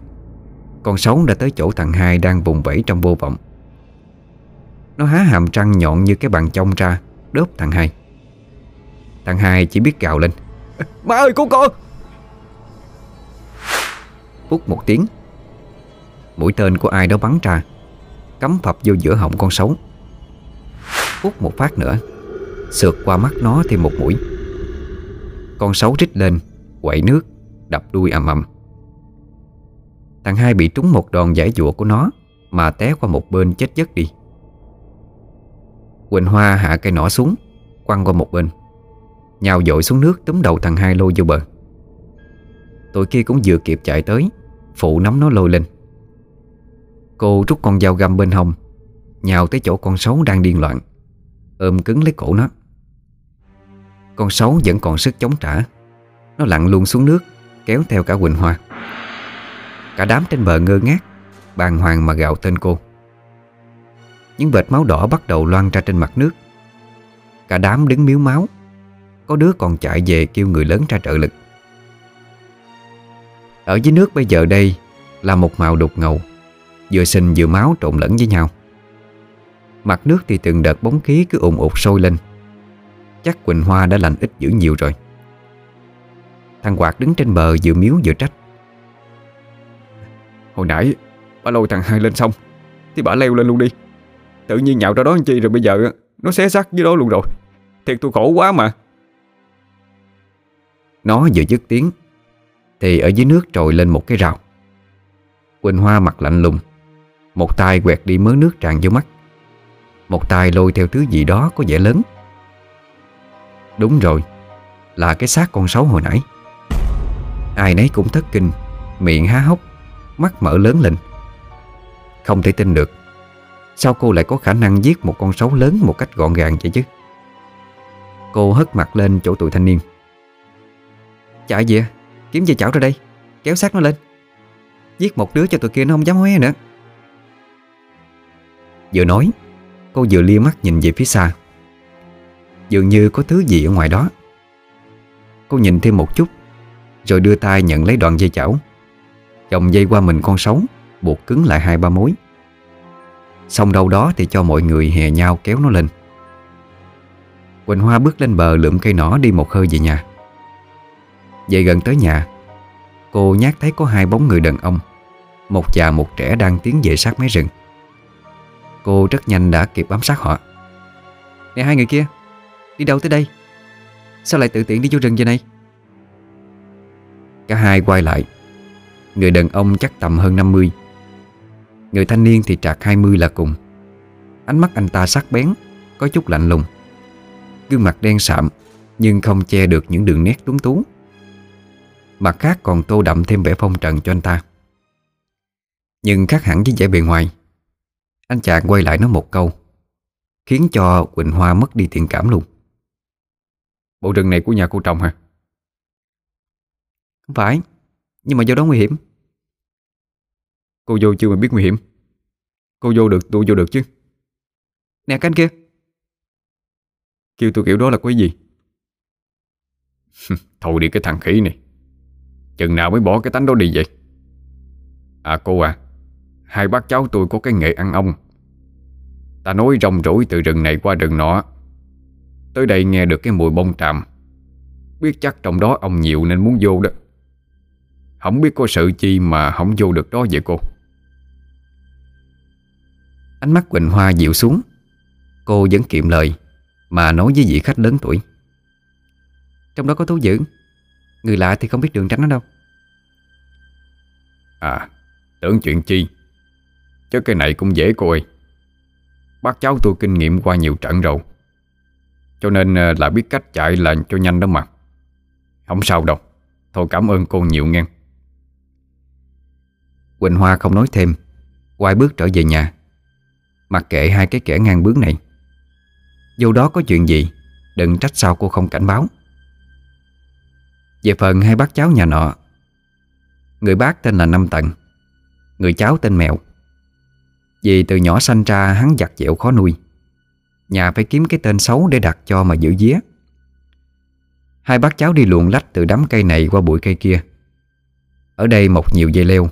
Con sấu đã tới chỗ thằng hai Đang vùng vẫy trong vô vọng. Nó há hàm trăng nhọn như cái bàn trông ra Đớp thằng hai. Thằng hai chỉ biết gào lên. Má ơi cứu con! Phút một tiếng Mũi tên của ai đó bắn ra Cắm phập vô giữa họng con sấu Phút một phát nữa Sượt qua mắt nó thêm một mũi. Con sấu rít lên, Quậy nước, Đập đuôi ầm ầm. Thằng hai bị trúng một đòn giải dụa của nó, Mà té qua một bên chết giấc đi. Quỳnh Hoa hạ cây nỏ xuống, Quăng qua một bên. Nhào dội xuống nước túm đầu thằng hai lôi vô bờ. Tụi kia cũng vừa kịp chạy tới, Phụ nắm nó lôi lên. Cô rút con dao găm bên hông, Nhào tới chỗ con sấu đang điên loạn, Ôm cứng lấy cổ nó. Con sấu vẫn còn sức chống trả. Nó lặn luôn xuống nước, Kéo theo cả Quỳnh Hoa. Cả đám trên bờ ngơ ngác, Bàng hoàng mà gạo tên cô. Những vệt máu đỏ bắt đầu loan ra trên mặt nước. Cả đám đứng miếu máu. Có đứa còn chạy về kêu người lớn ra trợ lực. Ở dưới nước bây giờ đây Là một màu đục ngầu, Vừa sinh vừa máu trộn lẫn với nhau. Mặt nước thì từng đợt bóng khí cứ ủng ụt sôi lên. Chắc Quỳnh Hoa đã lành ít dữ nhiều rồi. Thằng Quạt đứng trên bờ vừa miếu vừa trách. Hồi nãy Bà lôi thằng hai lên xong, Thì bà leo lên luôn đi. Tự nhiên nhạo ra đó làm chi rồi bây giờ Nó xé xác dưới đó luôn rồi. Thiệt tôi khổ quá mà. Nó vừa dứt tiếng Thì ở dưới nước trồi lên một cái rào. Quỳnh Hoa mặt lạnh lùng Một tay quẹt đi mớ nước tràn vô mắt. Một tay lôi theo thứ gì đó có vẻ lớn. Đúng rồi, Là cái xác con sấu hồi nãy. Ai nấy cũng thất kinh, Miệng há hốc, Mắt mở lớn lên. Không thể tin được, Sao cô lại có khả năng giết một con sấu lớn Một cách gọn gàng vậy chứ? Cô hất mặt lên chỗ tụi thanh niên. Chạy gì à? Kiếm dây chảo ra đây, Kéo xác nó lên. Giết một đứa cho tụi kia nó không dám hóe nữa. Vừa nói, Cô vừa lia mắt nhìn về phía xa. Dường như có thứ gì ở ngoài đó. Cô nhìn thêm một chút, Rồi đưa tay nhận lấy đoạn dây chảo. Chồng dây qua mình con sấu, Buộc cứng lại hai ba mối. Xong đâu đó thì cho mọi người hè nhau kéo nó lên. Quỳnh Hoa bước lên bờ lượm cây nỏ đi một hơi về nhà. Về gần tới nhà, Cô nhát thấy có hai bóng người đàn ông, Một già một trẻ đang tiến về sát mé rừng. Cô rất nhanh đã kịp bám sát họ. Nè, hai người kia Đi đâu tới đây? Sao lại tự tiện đi vô rừng vậy này? Cả hai quay lại. Người đàn ông chắc tầm hơn 50 Người thanh niên thì trạc 20 là cùng. Ánh mắt anh ta sắc bén, Có chút lạnh lùng. Gương mặt đen sạm, Nhưng không che được những đường nét tuấn tú. Mặt khác còn tô đậm thêm vẻ phong trần cho anh ta. Nhưng khác hẳn với vẻ bề ngoài. Anh chàng quay lại nói một câu, Khiến cho Quỳnh Hoa mất đi thiện cảm luôn. Bộ rừng này của nhà cô trồng hả? Không phải Nhưng mà do đó nguy hiểm. Cô vô chưa mà biết nguy hiểm. Cô vô được tôi vô được chứ. Nè canh kia. Kêu tôi kiểu đó là cái gì? Thôi đi cái thằng khỉ này. Chừng nào mới bỏ cái tánh đó đi vậy? À cô à Hai bác cháu tôi có cái nghề ăn ong. Ta nói rong rủi từ rừng này qua rừng nọ Tới đây nghe được cái mùi bông tràm. Biết chắc trong đó ong nhiều nên muốn vô đó. Không biết có sự chi mà không vô được đó vậy cô? Ánh mắt Quỳnh Hoa dịu xuống. Cô vẫn kiệm lời Mà nói với vị khách lớn tuổi. Trong đó có thú dữ. Người lạ thì không biết đường tránh nó đâu. À Tưởng chuyện chi? Chứ cái này cũng dễ cô ơi. Bác cháu tôi kinh nghiệm qua nhiều trận rồi cho nên ờ, là biết cách chạy là cho nhanh đó mà. Không sao đâu. Thôi cảm ơn cô nhiều nghe. Quỳnh Hoa không nói thêm. Quay bước trở về nhà. Mặc kệ hai cái kẻ ngang bướng này. Dù đó có chuyện gì, Đừng trách sao cô không cảnh báo. Về phần hai bác cháu nhà nọ, Người bác tên là Năm Tận Người cháu tên Mèo Vì từ nhỏ sanh ra hắn giặt dẹo khó nuôi. Nhà phải kiếm cái tên xấu để đặt cho mà giữ día Hai bác cháu đi luồn lách từ đám cây này qua bụi cây kia. Ở đây mọc nhiều dây leo.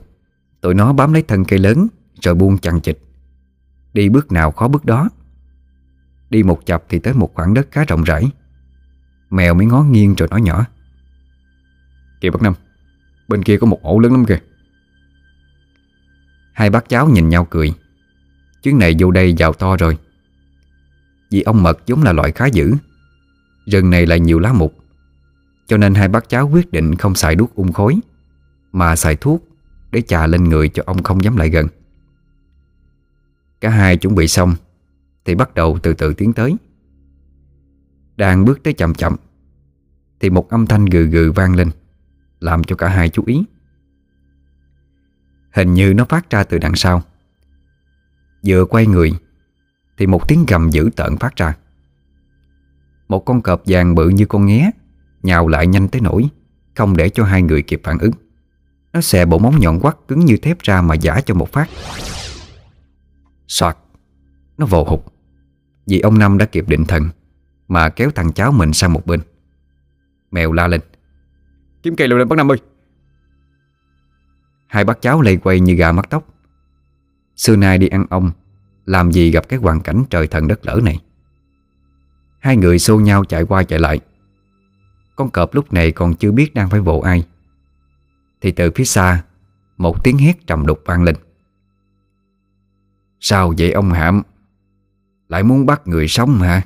Tụi nó bám lấy thân cây lớn, Rồi buông chằng chịch Đi bước nào khó bước đó. Đi một chập thì tới một khoảng đất khá rộng rãi. Mèo mới ngó nghiêng rồi nói nhỏ. Kìa bác Năm, Bên kia có một ổ lớn lắm kìa. Hai bác cháu nhìn nhau cười. Chuyến này vô đây giàu to rồi. Vì ông mật giống là loại khá dữ. Rừng này lại nhiều lá mục, Cho nên hai bác cháu quyết định không xài đuốc ung khối, Mà xài thuốc Để chà lên người cho ông không dám lại gần. Cả hai chuẩn bị xong Thì bắt đầu từ từ tiến tới. Đang bước tới chậm chậm Thì một âm thanh gừ gừ vang lên, Làm cho cả hai chú ý. Hình như nó phát ra từ đằng sau. Vừa quay người thì một tiếng gầm dữ tợn phát ra. Một con cọp vàng bự như con nghé, Nhào lại nhanh tới nổi Không để cho hai người kịp phản ứng. Nó xè bộ móng nhọn quắt cứng như thép ra mà giả cho một phát. Soạt! Nó vồ hụt. Vì ông Năm đã kịp định thần, Mà kéo thằng cháu mình sang một bên. Mèo la lên. Kiếm cây lùi lên bác Năm ơi! Hai bác cháu lây quay như gà mắt tóc. Xưa nay đi ăn ông làm gì gặp cái hoàn cảnh trời thần đất lỡ này? Hai người xô nhau chạy qua chạy lại. Con cọp lúc này còn chưa biết đang phải vồ ai. Thì từ phía xa, Một tiếng hét trầm đục vang lên. Sao vậy ông Hạm? Lại muốn bắt người sống hả?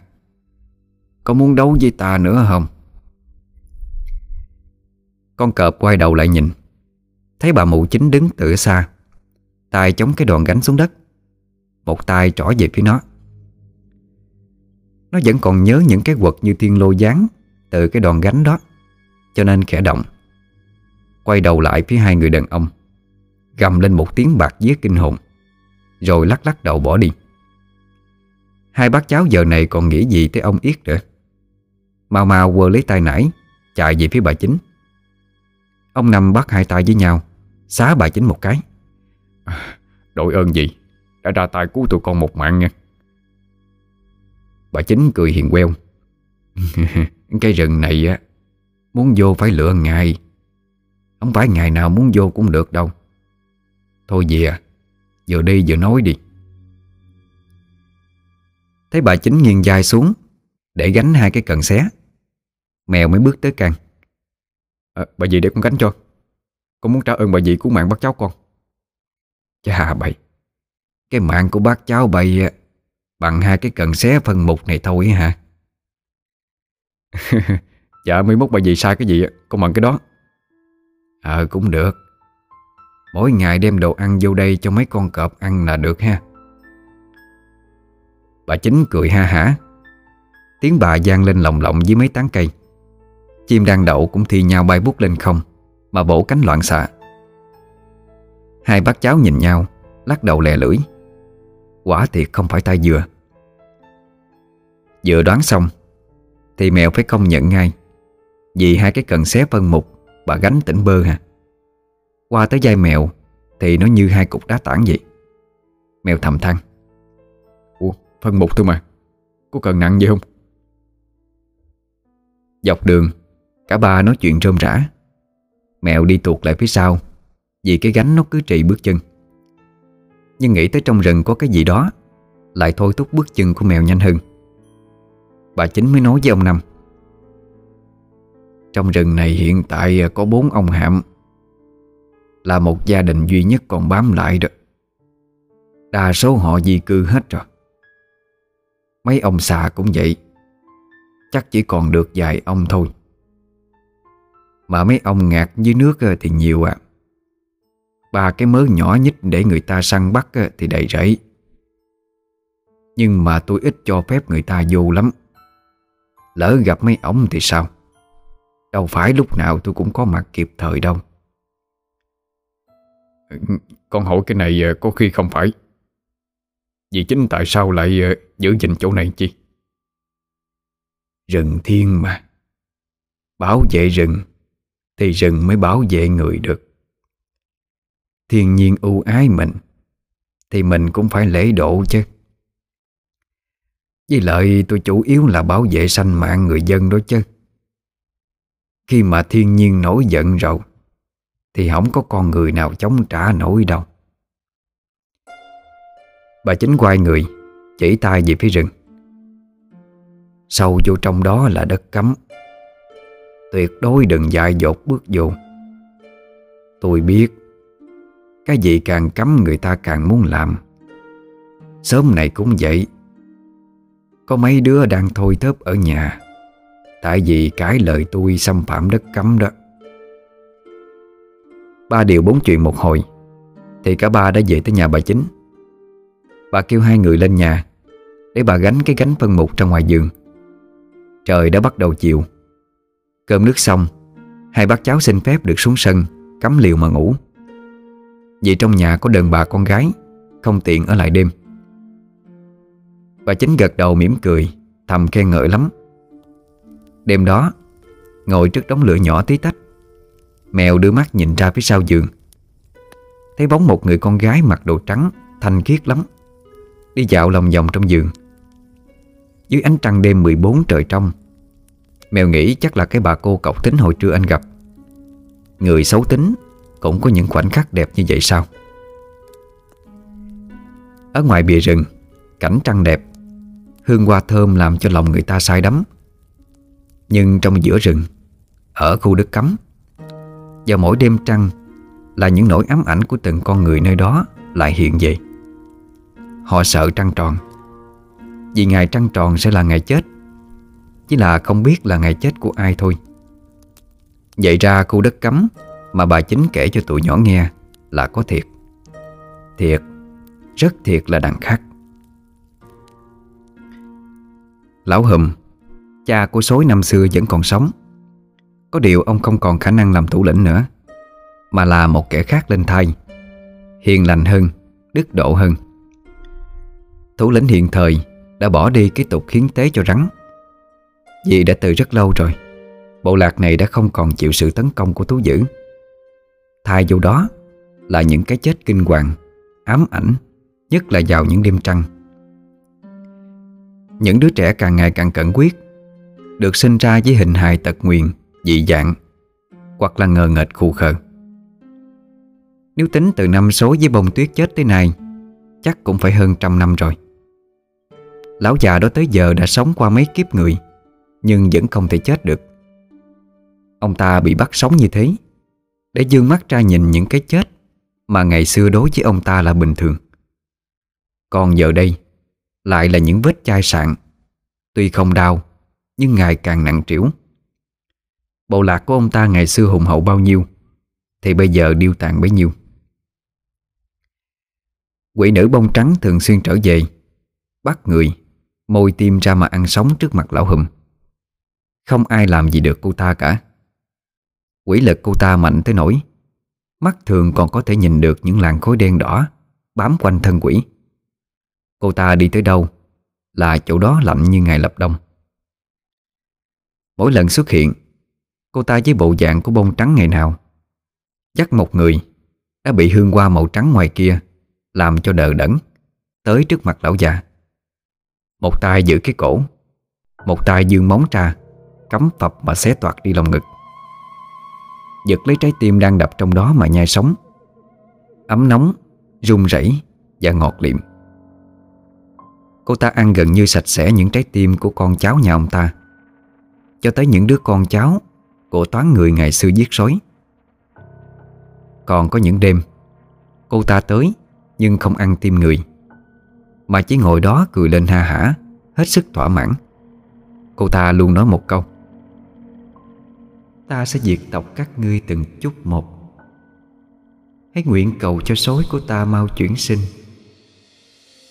Có muốn đấu với ta nữa không? Con cọp quay đầu lại nhìn. Thấy bà mụ chính đứng từ xa. Tay chống cái đòn gánh xuống đất. Một tay trỏ về phía nó. Nó vẫn còn nhớ những cái quật như thiên lô gián Từ cái đòn gánh đó, Cho nên khẽ động, Quay đầu lại phía hai người đàn ông, Gầm lên một tiếng bạc giết kinh hồn, Rồi lắc lắc đầu bỏ đi. Hai bác cháu giờ này còn nghĩ gì tới ông Yết nữa? Mau mau quơ lấy tay nải Chạy về phía bà chính. Ông Năm bắt hai tay với nhau, Xá bà chính một cái. Đội ơn gì? Đã ra tay cứu tụi con một mạng nha. Bà chính cười hiền queo. [LAUGHS] Cái rừng này á Muốn vô phải lựa ngày. Không phải ngày nào muốn vô cũng được đâu. Thôi về à, Vừa đi vừa nói đi. Thấy bà chính nghiêng dài xuống Để gánh hai cái cần xé Mèo mới bước tới căn à, Bà dì để con gánh cho. Con muốn trả ơn bà dì cứu mạng bác cháu con. Chà bậy. Cái mạng của bác cháu bày à, Bằng hai cái cần xé phân mục này thôi hả? [LAUGHS] Dạ mới mốt bà dì sai cái gì Con bằng cái đó. Ờ cũng được. Mỗi ngày đem đồ ăn vô đây cho mấy con cọp ăn là được ha. Bà chính cười ha hả. Tiếng bà gian lên lồng lộng dưới mấy tán cây. Chim đang đậu cũng thi nhau bay bút lên không, Mà bổ cánh loạn xạ. Hai bác cháu nhìn nhau, Lắc đầu lè lưỡi. Quả thiệt không phải tay dừa. Vừa đoán xong, Thì mèo phải công nhận ngay, Vì hai cái cần xé phân mục Bà gánh tỉnh bơ hả? Qua tới dây mèo Thì nó như hai cục đá tảng vậy. Mèo thầm than, Ủa, phân mục thôi mà, Có cần nặng gì không? Dọc đường, Cả ba nói chuyện rôm rã. Mèo đi tuột lại phía sau, Vì cái gánh nó cứ trì bước chân. Nhưng nghĩ tới trong rừng có cái gì đó, Lại thôi thúc bước chân của mèo nhanh hơn. Bà chính mới nói với ông Năm. Trong rừng này hiện tại có bốn ông hạm, Là một gia đình duy nhất còn bám lại đó. Đa số họ di cư hết rồi. Mấy ông xà cũng vậy, Chắc chỉ còn được vài ông thôi. Mà mấy ông ngạt dưới nước thì nhiều à. Ba cái mớ nhỏ nhất để người ta săn bắt thì đầy rẫy. Nhưng mà tôi ít cho phép người ta vô lắm. Lỡ gặp mấy ổng thì sao? Đâu phải lúc nào tôi cũng có mặt kịp thời đâu. Con hỏi cái này ờ, có khi không phải. Vì chính tại sao lại ờ, giữ gìn chỗ này chi? Rừng thiên mà. Bảo vệ rừng Thì rừng mới bảo vệ người được Thiên nhiên ưu ái mình, Thì mình cũng phải lễ độ chứ. Với lợi tôi chủ yếu là bảo vệ sanh mạng người dân đó chứ. Khi mà thiên nhiên nổi giận rồi, Thì không có con người nào chống trả nổi đâu. Bà chính quay người, Chỉ tay về phía rừng. Sâu vô trong đó là đất cấm. Tuyệt đối đừng dại dột bước vô. Tôi biết cái gì càng cấm người ta càng muốn làm. Sớm này cũng vậy. Có mấy đứa đang thôi thớp ở nhà. Tại vì cái lời tôi xâm phạm đất cấm đó. Ba điều bốn chuyện một hồi. Thì cả ba đã về tới nhà bà chính. Bà kêu hai người lên nhà, Để bà gánh cái gánh phân mục ra ngoài giường. Trời đã bắt đầu chiều. Cơm nước xong, Hai bác cháu xin phép được xuống sân, Cắm liều mà ngủ. Vì trong nhà có đàn bà con gái, Không tiện ở lại đêm. Bà chính gật đầu mỉm cười, Thầm khen ngợi lắm. Đêm đó, Ngồi trước đống lửa nhỏ tí tách, Mèo đưa mắt nhìn ra phía sau giường. Thấy bóng một người con gái mặc đồ trắng, Thanh khiết lắm, Đi dạo lòng vòng trong giường. Dưới ánh trăng đêm 14 trời trong, Mèo nghĩ chắc là cái bà cô cọc tính hồi trưa anh gặp. Người xấu tính cũng có những khoảnh khắc đẹp như vậy sao? Ở ngoài bìa rừng, Cảnh trăng đẹp, Hương hoa thơm làm cho lòng người ta say đắm. Nhưng trong giữa rừng, Ở khu đất cấm, Vào mỗi đêm trăng Là những nỗi ám ảnh của từng con người nơi đó Lại hiện về. Họ sợ trăng tròn, Vì ngày trăng tròn sẽ là ngày chết, Chỉ là không biết là ngày chết của ai thôi. Vậy ra khu đất cấm mà bà chính kể cho tụi nhỏ nghe Là có thiệt. Thiệt, Rất thiệt là đằng khác. Lão Hùm, Cha của sối năm xưa vẫn còn sống. Có điều ông không còn khả năng làm thủ lĩnh nữa, Mà là một kẻ khác lên thay Hiền lành hơn, Đức độ hơn. Thủ lĩnh hiện thời Đã bỏ đi cái tục hiến tế cho rắn. Vì đã từ rất lâu rồi, Bộ lạc này đã không còn chịu sự tấn công của thú dữ. Thay vô đó Là những cái chết kinh hoàng, Ám ảnh, Nhất là vào những đêm trăng. Những đứa trẻ càng ngày càng cẩn quyết Được sinh ra với hình hài tật nguyền, Dị dạng, Hoặc là ngờ nghệch khù khờ. Nếu tính từ năm số với bông tuyết chết tới nay, Chắc cũng phải hơn trăm năm rồi. Lão già đó tới giờ đã sống qua mấy kiếp người, Nhưng vẫn không thể chết được. Ông ta bị bắt sống như thế. Để dương mắt ra nhìn những cái chết Mà ngày xưa đối với ông ta là bình thường. Còn giờ đây, Lại là những vết chai sạn. Tuy không đau, Nhưng ngày càng nặng trĩu. Bộ lạc của ông ta ngày xưa hùng hậu bao nhiêu, Thì bây giờ điêu tàn bấy nhiêu. Quỷ nữ bông trắng thường xuyên trở về, Bắt người, Môi tim ra mà ăn sống trước mặt lão hùm. Không ai làm gì được cô ta cả. Quỷ lực cô ta mạnh tới nỗi. Mắt thường còn có thể nhìn được những làn khối đen đỏ, Bám quanh thân quỷ. Cô ta đi tới đâu? Là chỗ đó lạnh như ngày lập đông. Mỗi lần xuất hiện, Cô ta với bộ dạng của bông trắng ngày nào dắt một người Đã bị hương hoa màu trắng ngoài kia Làm cho đờ đẫn Tới trước mặt lão già. Một tay giữ cái cổ, Một tay dương móng ra Cắm phập mà xé toạc đi lòng ngực. Giật lấy trái tim đang đập trong đó mà nhai sống Ấm nóng, run rẩy và ngọt liệm. Cô ta ăn gần như sạch sẽ những trái tim của con cháu nhà ông ta. Cho tới những đứa con cháu Của toán người ngày xưa giết sói Còn có những đêm, Cô ta tới Nhưng không ăn tim người, Mà chỉ ngồi đó cười lên ha hả, Hết sức thỏa mãn. Cô ta luôn nói một câu Ta sẽ diệt tộc các ngươi từng chút một. Hãy nguyện cầu cho sói của ta mau chuyển sinh.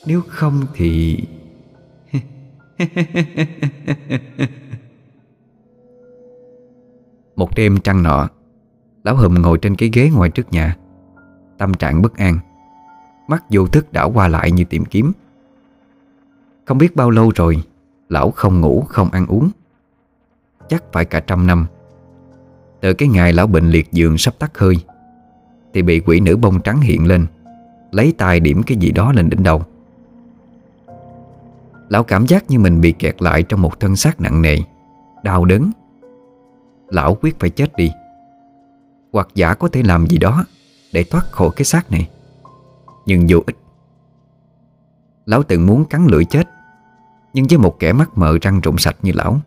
Nếu không thì [LAUGHS] Một đêm trăng nọ, Lão Hùm ngồi trên cái ghế ngoài trước nhà, Tâm trạng bất an. Mắt vô thức đảo qua lại như tìm kiếm. Không biết bao lâu rồi, Lão không ngủ, không ăn uống. Chắc phải cả trăm năm. Từ cái ngày lão bệnh liệt giường sắp tắt hơi, Thì bị quỷ nữ bông trắng hiện lên, Lấy tay điểm cái gì đó lên đỉnh đầu. Lão cảm giác như mình bị kẹt lại trong một thân xác nặng nề, Đau đớn. Lão quyết phải chết đi. Hoặc giả có thể làm gì đó Để thoát khỏi cái xác này. Nhưng vô ích. Lão từng muốn cắn lưỡi chết, Nhưng với một kẻ mắt mờ răng rụng sạch như lão,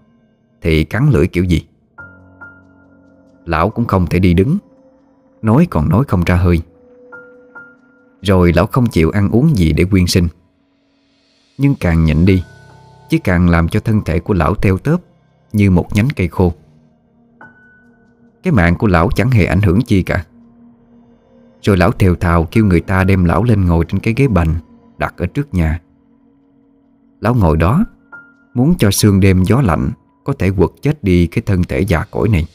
Thì cắn lưỡi kiểu gì? Lão cũng không thể đi đứng. Nói còn nói không ra hơi. Rồi lão không chịu ăn uống gì để quyên sinh. Nhưng càng nhịn đi Chỉ càng làm cho thân thể của lão teo tớp Như một nhánh cây khô. Cái mạng của lão chẳng hề ảnh hưởng chi cả. Rồi lão thều thào kêu người ta đem lão lên ngồi trên cái ghế bành, Đặt ở trước nhà. Lão ngồi đó, Muốn cho sương đêm gió lạnh Có thể quật chết đi cái thân thể già cỗi này.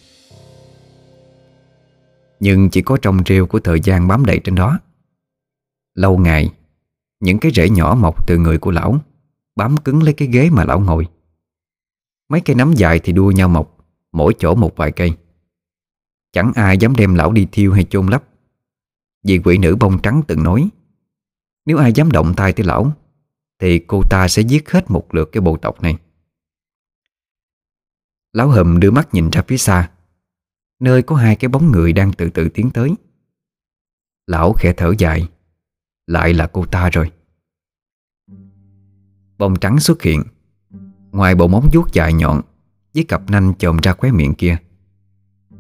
Nhưng chỉ có trong rêu của thời gian bám đầy trên đó. Lâu ngày, Những cái rễ nhỏ mọc từ người của lão, Bám cứng lấy cái ghế mà lão ngồi. Mấy cây nắm dài thì đua nhau mọc, Mỗi chỗ một vài cây. Chẳng ai dám đem lão đi thiêu hay chôn lấp. Vì quỷ nữ bông trắng từng nói, Nếu ai dám động tay tới lão, Thì cô ta sẽ giết hết một lượt cái bộ tộc này. Lão hầm đưa mắt nhìn ra phía xa. Nơi có hai cái bóng người đang từ từ tiến tới. Lão khẽ thở dài, Lại là cô ta rồi. Bông trắng xuất hiện, Ngoài bộ móng vuốt dài nhọn Với cặp nanh chồm ra khóe miệng kia,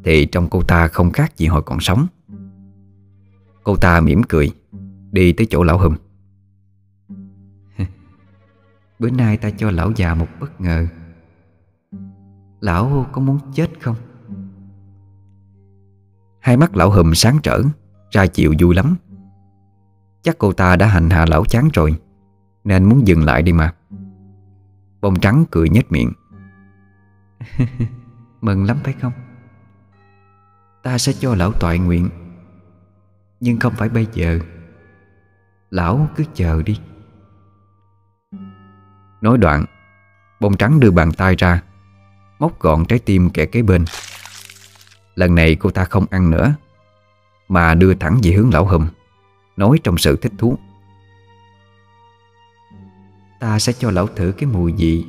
Thì trong cô ta không khác gì hồi còn sống. Cô ta mỉm cười, Đi tới chỗ lão hùm [LAUGHS] Bữa nay ta cho lão già một bất ngờ. Lão có muốn chết không? Hai mắt lão hùm sáng trở Ra chịu vui lắm. Chắc cô ta đã hành hạ lão chán rồi Nên muốn dừng lại đi mà. Bông trắng cười nhếch miệng. [LAUGHS] Mừng lắm phải không? Ta sẽ cho lão toại nguyện Nhưng không phải bây giờ. Lão cứ chờ đi. Nói đoạn Bông trắng đưa bàn tay ra Móc gọn trái tim kẻ kế bên Lần này cô ta không ăn nữa, Mà đưa thẳng về hướng lão hùm Nói trong sự thích thú. Ta sẽ cho lão thử cái mùi vị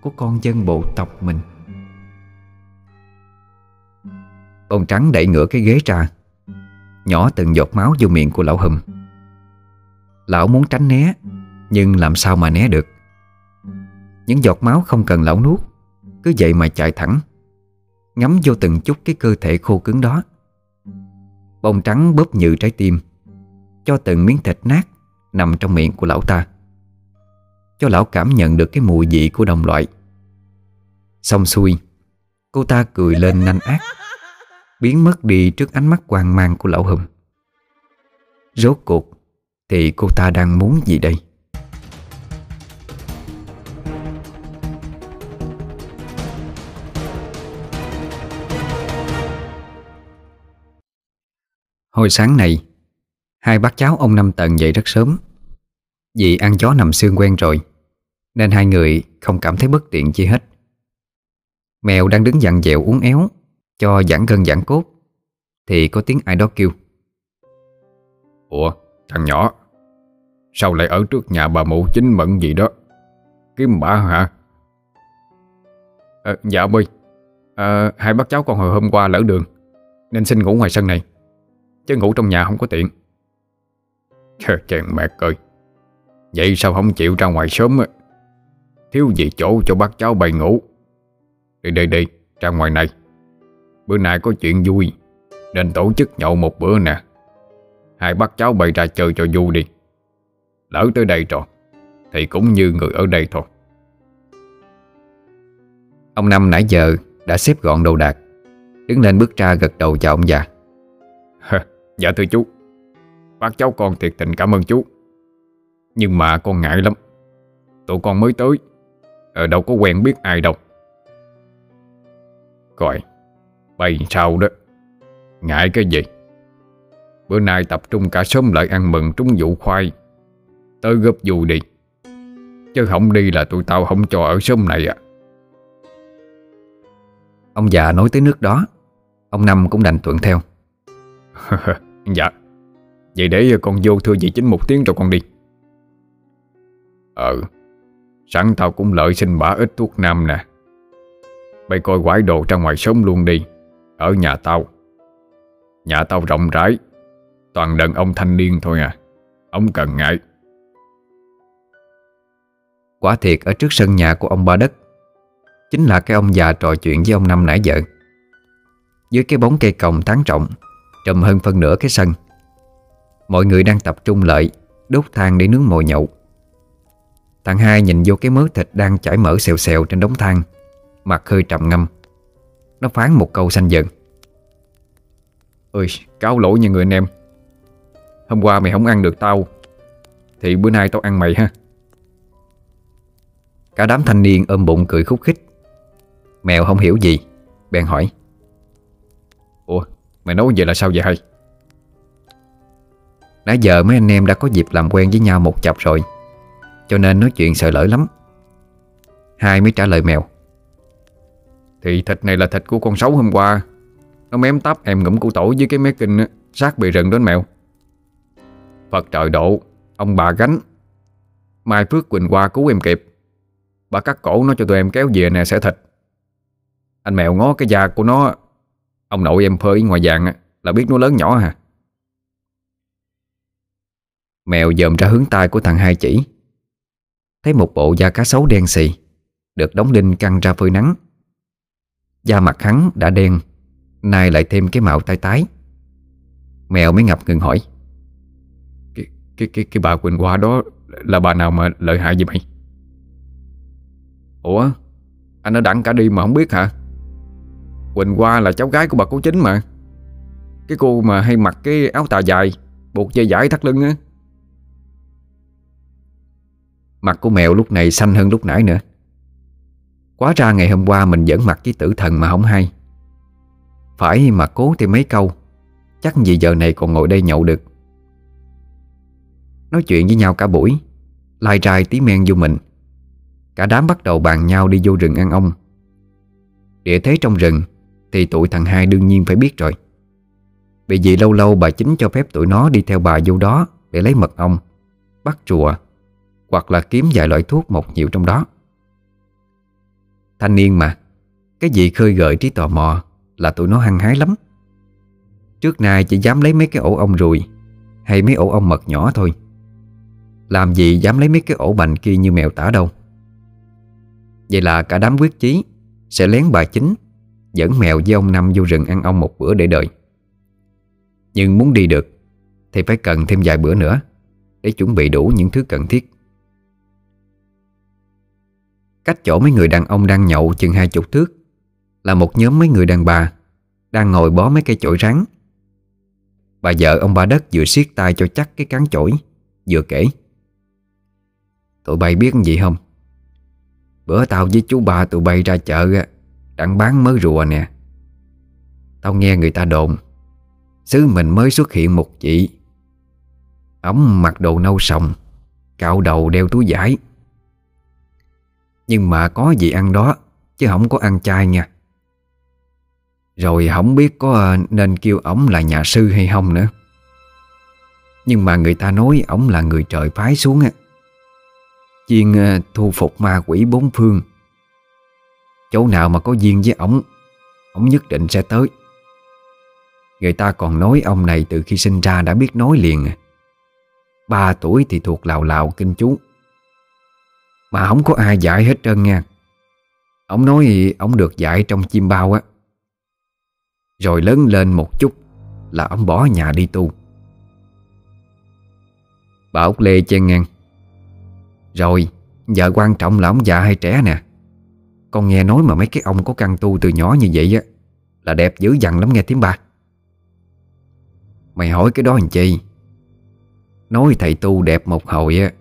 Của con dân bộ tộc mình. Bông trắng đẩy ngửa cái ghế ra, Nhỏ từng giọt máu vô miệng của lão hùm Lão muốn tránh né, Nhưng làm sao mà né được? Những giọt máu không cần lão nuốt, Cứ vậy mà chạy thẳng. Ngắm vô từng chút cái cơ thể khô cứng đó. Bông trắng bóp nhự trái tim, Cho từng miếng thịt nát Nằm trong miệng của lão ta, Cho lão cảm nhận được cái mùi vị của đồng loại. Xong xuôi, Cô ta cười lên nanh ác, Biến mất đi trước ánh mắt hoang mang của lão hùng. Rốt cuộc Thì cô ta đang muốn gì đây? Hồi sáng này Hai bác cháu ông Năm Tần dậy rất sớm. Vì ăn chó nằm xương quen rồi Nên hai người không cảm thấy bất tiện chi hết. Mèo đang đứng dặn dẹo uống éo Cho giãn gân giãn cốt Thì có tiếng ai đó kêu. Ủa thằng nhỏ Sao lại ở trước nhà bà mụ chính mận gì đó? Kiếm bà hả? À, Dạ ơi. À, Hai bác cháu con hồi hôm qua lỡ đường Nên xin ngủ ngoài sân này. Chứ ngủ trong nhà không có tiện. Chàng mẹ ơi. Vậy sao không chịu ra ngoài sớm á? Thiếu gì chỗ cho bác cháu bày ngủ. Đi đi đi, Ra ngoài này. Bữa nay có chuyện vui, Nên tổ chức nhậu một bữa nè. Hai bác cháu bày ra chơi cho vui đi. Lỡ tới đây rồi, Thì cũng như người ở đây thôi. Ông Năm nãy giờ đã xếp gọn đồ đạc, Đứng lên bước ra gật đầu chào ông già. Dạ thưa chú. Bác cháu con thiệt tình cảm ơn chú. Nhưng mà con ngại lắm. Tụi con mới tới. Ở đâu có quen biết ai đâu. Coi Bày sao đó. Ngại cái gì? Bữa nay tập trung cả sớm lại ăn mừng trúng vụ khoai. Tới gấp dù đi. Chứ không đi là tụi tao không cho ở sớm này à. Ông già nói tới nước đó. Ông Năm cũng đành thuận theo [LAUGHS] Dạ. Vậy để con vô thưa dì chính một tiếng rồi con đi. Ờ. Sẵn tao cũng lợi xin bả ít thuốc nam nè. Bây coi quái đồ ra ngoài sống luôn đi. Ở nhà tao. Nhà tao rộng rãi. Toàn đàn ông thanh niên thôi à. Ông cần ngại. Quả thiệt ở trước sân nhà của ông Ba Đất Chính là cái ông già trò chuyện với ông Năm nãy giờ. Dưới cái bóng cây còng tán trọng Trùm hơn phân nửa cái sân. Mọi người đang tập trung lại, Đốt than để nướng mồi nhậu. Thằng hai nhìn vô cái mớ thịt đang chảy mỡ xèo xèo trên đống than, Mặt hơi trầm ngâm. Nó phán một câu xanh giận. Ơi cáo lỗi nha người anh em. Hôm qua mày không ăn được tao, Thì bữa nay tao ăn mày ha. Cả đám thanh niên ôm bụng cười khúc khích. Mèo không hiểu gì, Bèn hỏi, Ủa mày nói vậy là sao vậy hay? Nãy giờ mấy anh em đã có dịp làm quen với nhau một chập rồi, Cho nên nói chuyện sợ lỡ lắm. Hai mới trả lời mèo. Thì thịt này là thịt của con sấu hôm qua. Nó mém tắp em ngủm củ tổ với cái mé kinh Sát bị rừng đến mèo. Phật trời độ, Ông bà gánh. Mai Phước Quỳnh qua cứu em kịp. Bà cắt cổ nó cho tụi em kéo về nè sẽ thịt. Anh mèo ngó cái da của nó Ông nội em phơi ngoài vàng Là biết nó lớn nhỏ hả Mèo dòm ra hướng tay của thằng hai chỉ. Thấy một bộ da cá sấu đen xì Được đóng đinh căng ra phơi nắng. Da mặt hắn đã đen Nay lại thêm cái mạo tái tái. Mèo mới ngập ngừng hỏi. Cái, cái, cái, cái bà Quỳnh Hoa đó Là bà nào mà lợi hại vậy mày? Ủa Anh đã đặng cả đi mà không biết hả Quỳnh Hoa là cháu gái của bà cố chính mà. Cái cô mà hay mặc cái áo tà dài, Buộc dây dải thắt lưng á. Mặt của mèo lúc này xanh hơn lúc nãy nữa. Quá ra ngày hôm qua mình vẫn mặc với tử thần mà không hay. Phải mà cố thêm mấy câu, Chắc gì giờ này còn ngồi đây nhậu được. Nói chuyện với nhau cả buổi, Lai trai tí men vô mình. Cả đám bắt đầu bàn nhau đi vô rừng ăn ong Địa thế trong rừng thì tụi thằng hai đương nhiên phải biết rồi. Bởi vì lâu lâu bà chính cho phép tụi nó đi theo bà vô đó Để lấy mật ong, Bắt rùa Hoặc là kiếm vài loại thuốc một nhiều trong đó. Thanh niên mà, Cái gì khơi gợi trí tò mò Là tụi nó hăng hái lắm. Trước nay chỉ dám lấy mấy cái ổ ong ruồi Hay mấy ổ ong mật nhỏ thôi. Làm gì dám lấy mấy cái ổ bành kia như mèo tả đâu. Vậy là cả đám quyết chí Sẽ lén bà chính Dẫn mèo với ông Năm vô rừng ăn ong một bữa để đợi. Nhưng muốn đi được, Thì phải cần thêm vài bữa nữa Để chuẩn bị đủ những thứ cần thiết. Cách chỗ mấy người đàn ông đang nhậu chừng hai chục thước Là một nhóm mấy người đàn bà Đang ngồi bó mấy cây chổi rắn. Bà vợ ông ba đất vừa siết tay cho chắc cái cán chổi, Vừa kể. Tụi bay biết gì không? Bữa tao với chú ba tụi bay ra chợ đang bán mớ rùa nè. Tao nghe người ta đồn, Xứ mình mới xuất hiện một chị. Ổng mặc đồ nâu sòng, Cạo đầu đeo túi giải. Nhưng mà có gì ăn đó, Chứ không có ăn chay nha. Rồi không biết có ờ, nên kêu ổng là nhà sư hay không nữa. Nhưng mà người ta nói ổng là người trời phái xuống á. Chuyên ờ, thu phục ma quỷ bốn phương. Chỗ nào mà có duyên với ổng Ổng nhất định sẽ tới. Người ta còn nói ông này từ khi sinh ra đã biết nói liền. Ba tuổi thì thuộc lào lào, kinh chú. Mà không có ai dạy hết trơn nha. Ông nói ông được dạy trong chim bao á. Rồi lớn lên một chút Là ông bỏ nhà đi tu. Bà Úc Lê chen ngang. Rồi, Giờ quan trọng là ông già hay trẻ nè? Con nghe nói mà mấy cái ông có căn tu từ nhỏ như vậy á, Là đẹp dữ dằn lắm nghe tiếng ba. Mày hỏi cái đó làm chi? Nói thầy tu đẹp một hồi á,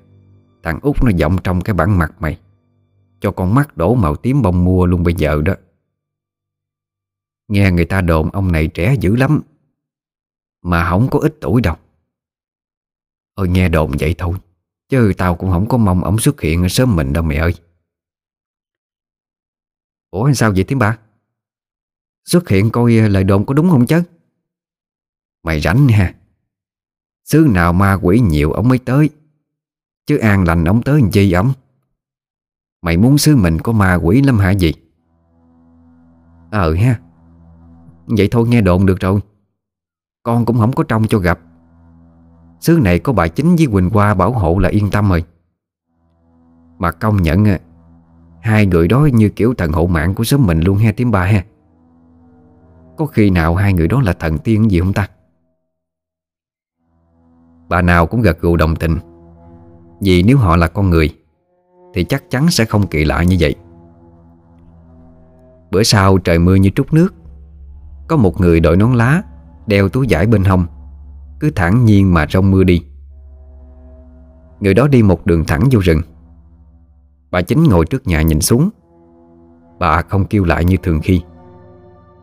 Thằng út nó giọng trong cái bản mặt mày, Cho con mắt đổ màu tím bông mua luôn bây giờ đó. Nghe người ta đồn ông này trẻ dữ lắm, Mà không có ít tuổi đâu. Ôi, nghe đồn vậy thôi, Chứ tao cũng không có mong ổng xuất hiện sớm mình đâu mẹ ơi. Ủa sao vậy tiếng ba Xuất hiện coi ờ, lời đồn có đúng không chứ? Mày rảnh ha Xứ nào ma quỷ nhiều ông mới tới. Chứ an lành ông tới làm chi ổng Mày muốn xứ mình có ma quỷ lắm hả gì? Ờ ha. Vậy thôi, nghe đồn được rồi. Con cũng không có trông cho gặp. Xứ này có bà chính với Quỳnh Hoa bảo hộ là yên tâm rồi. Mà công nhận ờ, Hai người đó như kiểu thần hộ mạng của xóm mình luôn ha tiếng ba ha. Có khi nào hai người đó là thần tiên gì không ta? Bà nào cũng gật gù đồng tình. Vì nếu họ là con người, Thì chắc chắn sẽ không kỳ lạ như vậy. Bữa sau trời mưa như trút nước, Có một người đội nón lá, Đeo túi vải bên hông, Cứ thẳng nhiên mà trong mưa đi. Người đó đi một đường thẳng vô rừng. Bà chính ngồi trước nhà nhìn xuống. Bà không kêu lại như thường khi,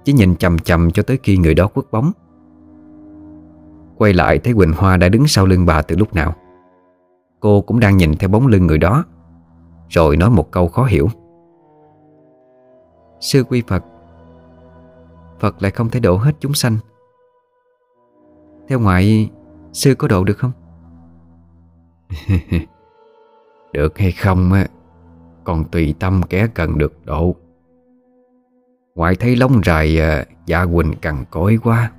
Chỉ nhìn chầm chầm cho tới khi người đó quất bóng. Quay lại thấy Quỳnh Hoa đã đứng sau lưng bà từ lúc nào. Cô cũng đang nhìn theo bóng lưng người đó, Rồi nói một câu khó hiểu. Sư quy Phật Phật lại không thể độ hết chúng sanh. Theo ngoại, Sư có độ được không? [LAUGHS] được hay không á còn tùy tâm kẻ cần được độ. Ngoại thấy lông dài à, Dạ Quỳnh cằn cối quá.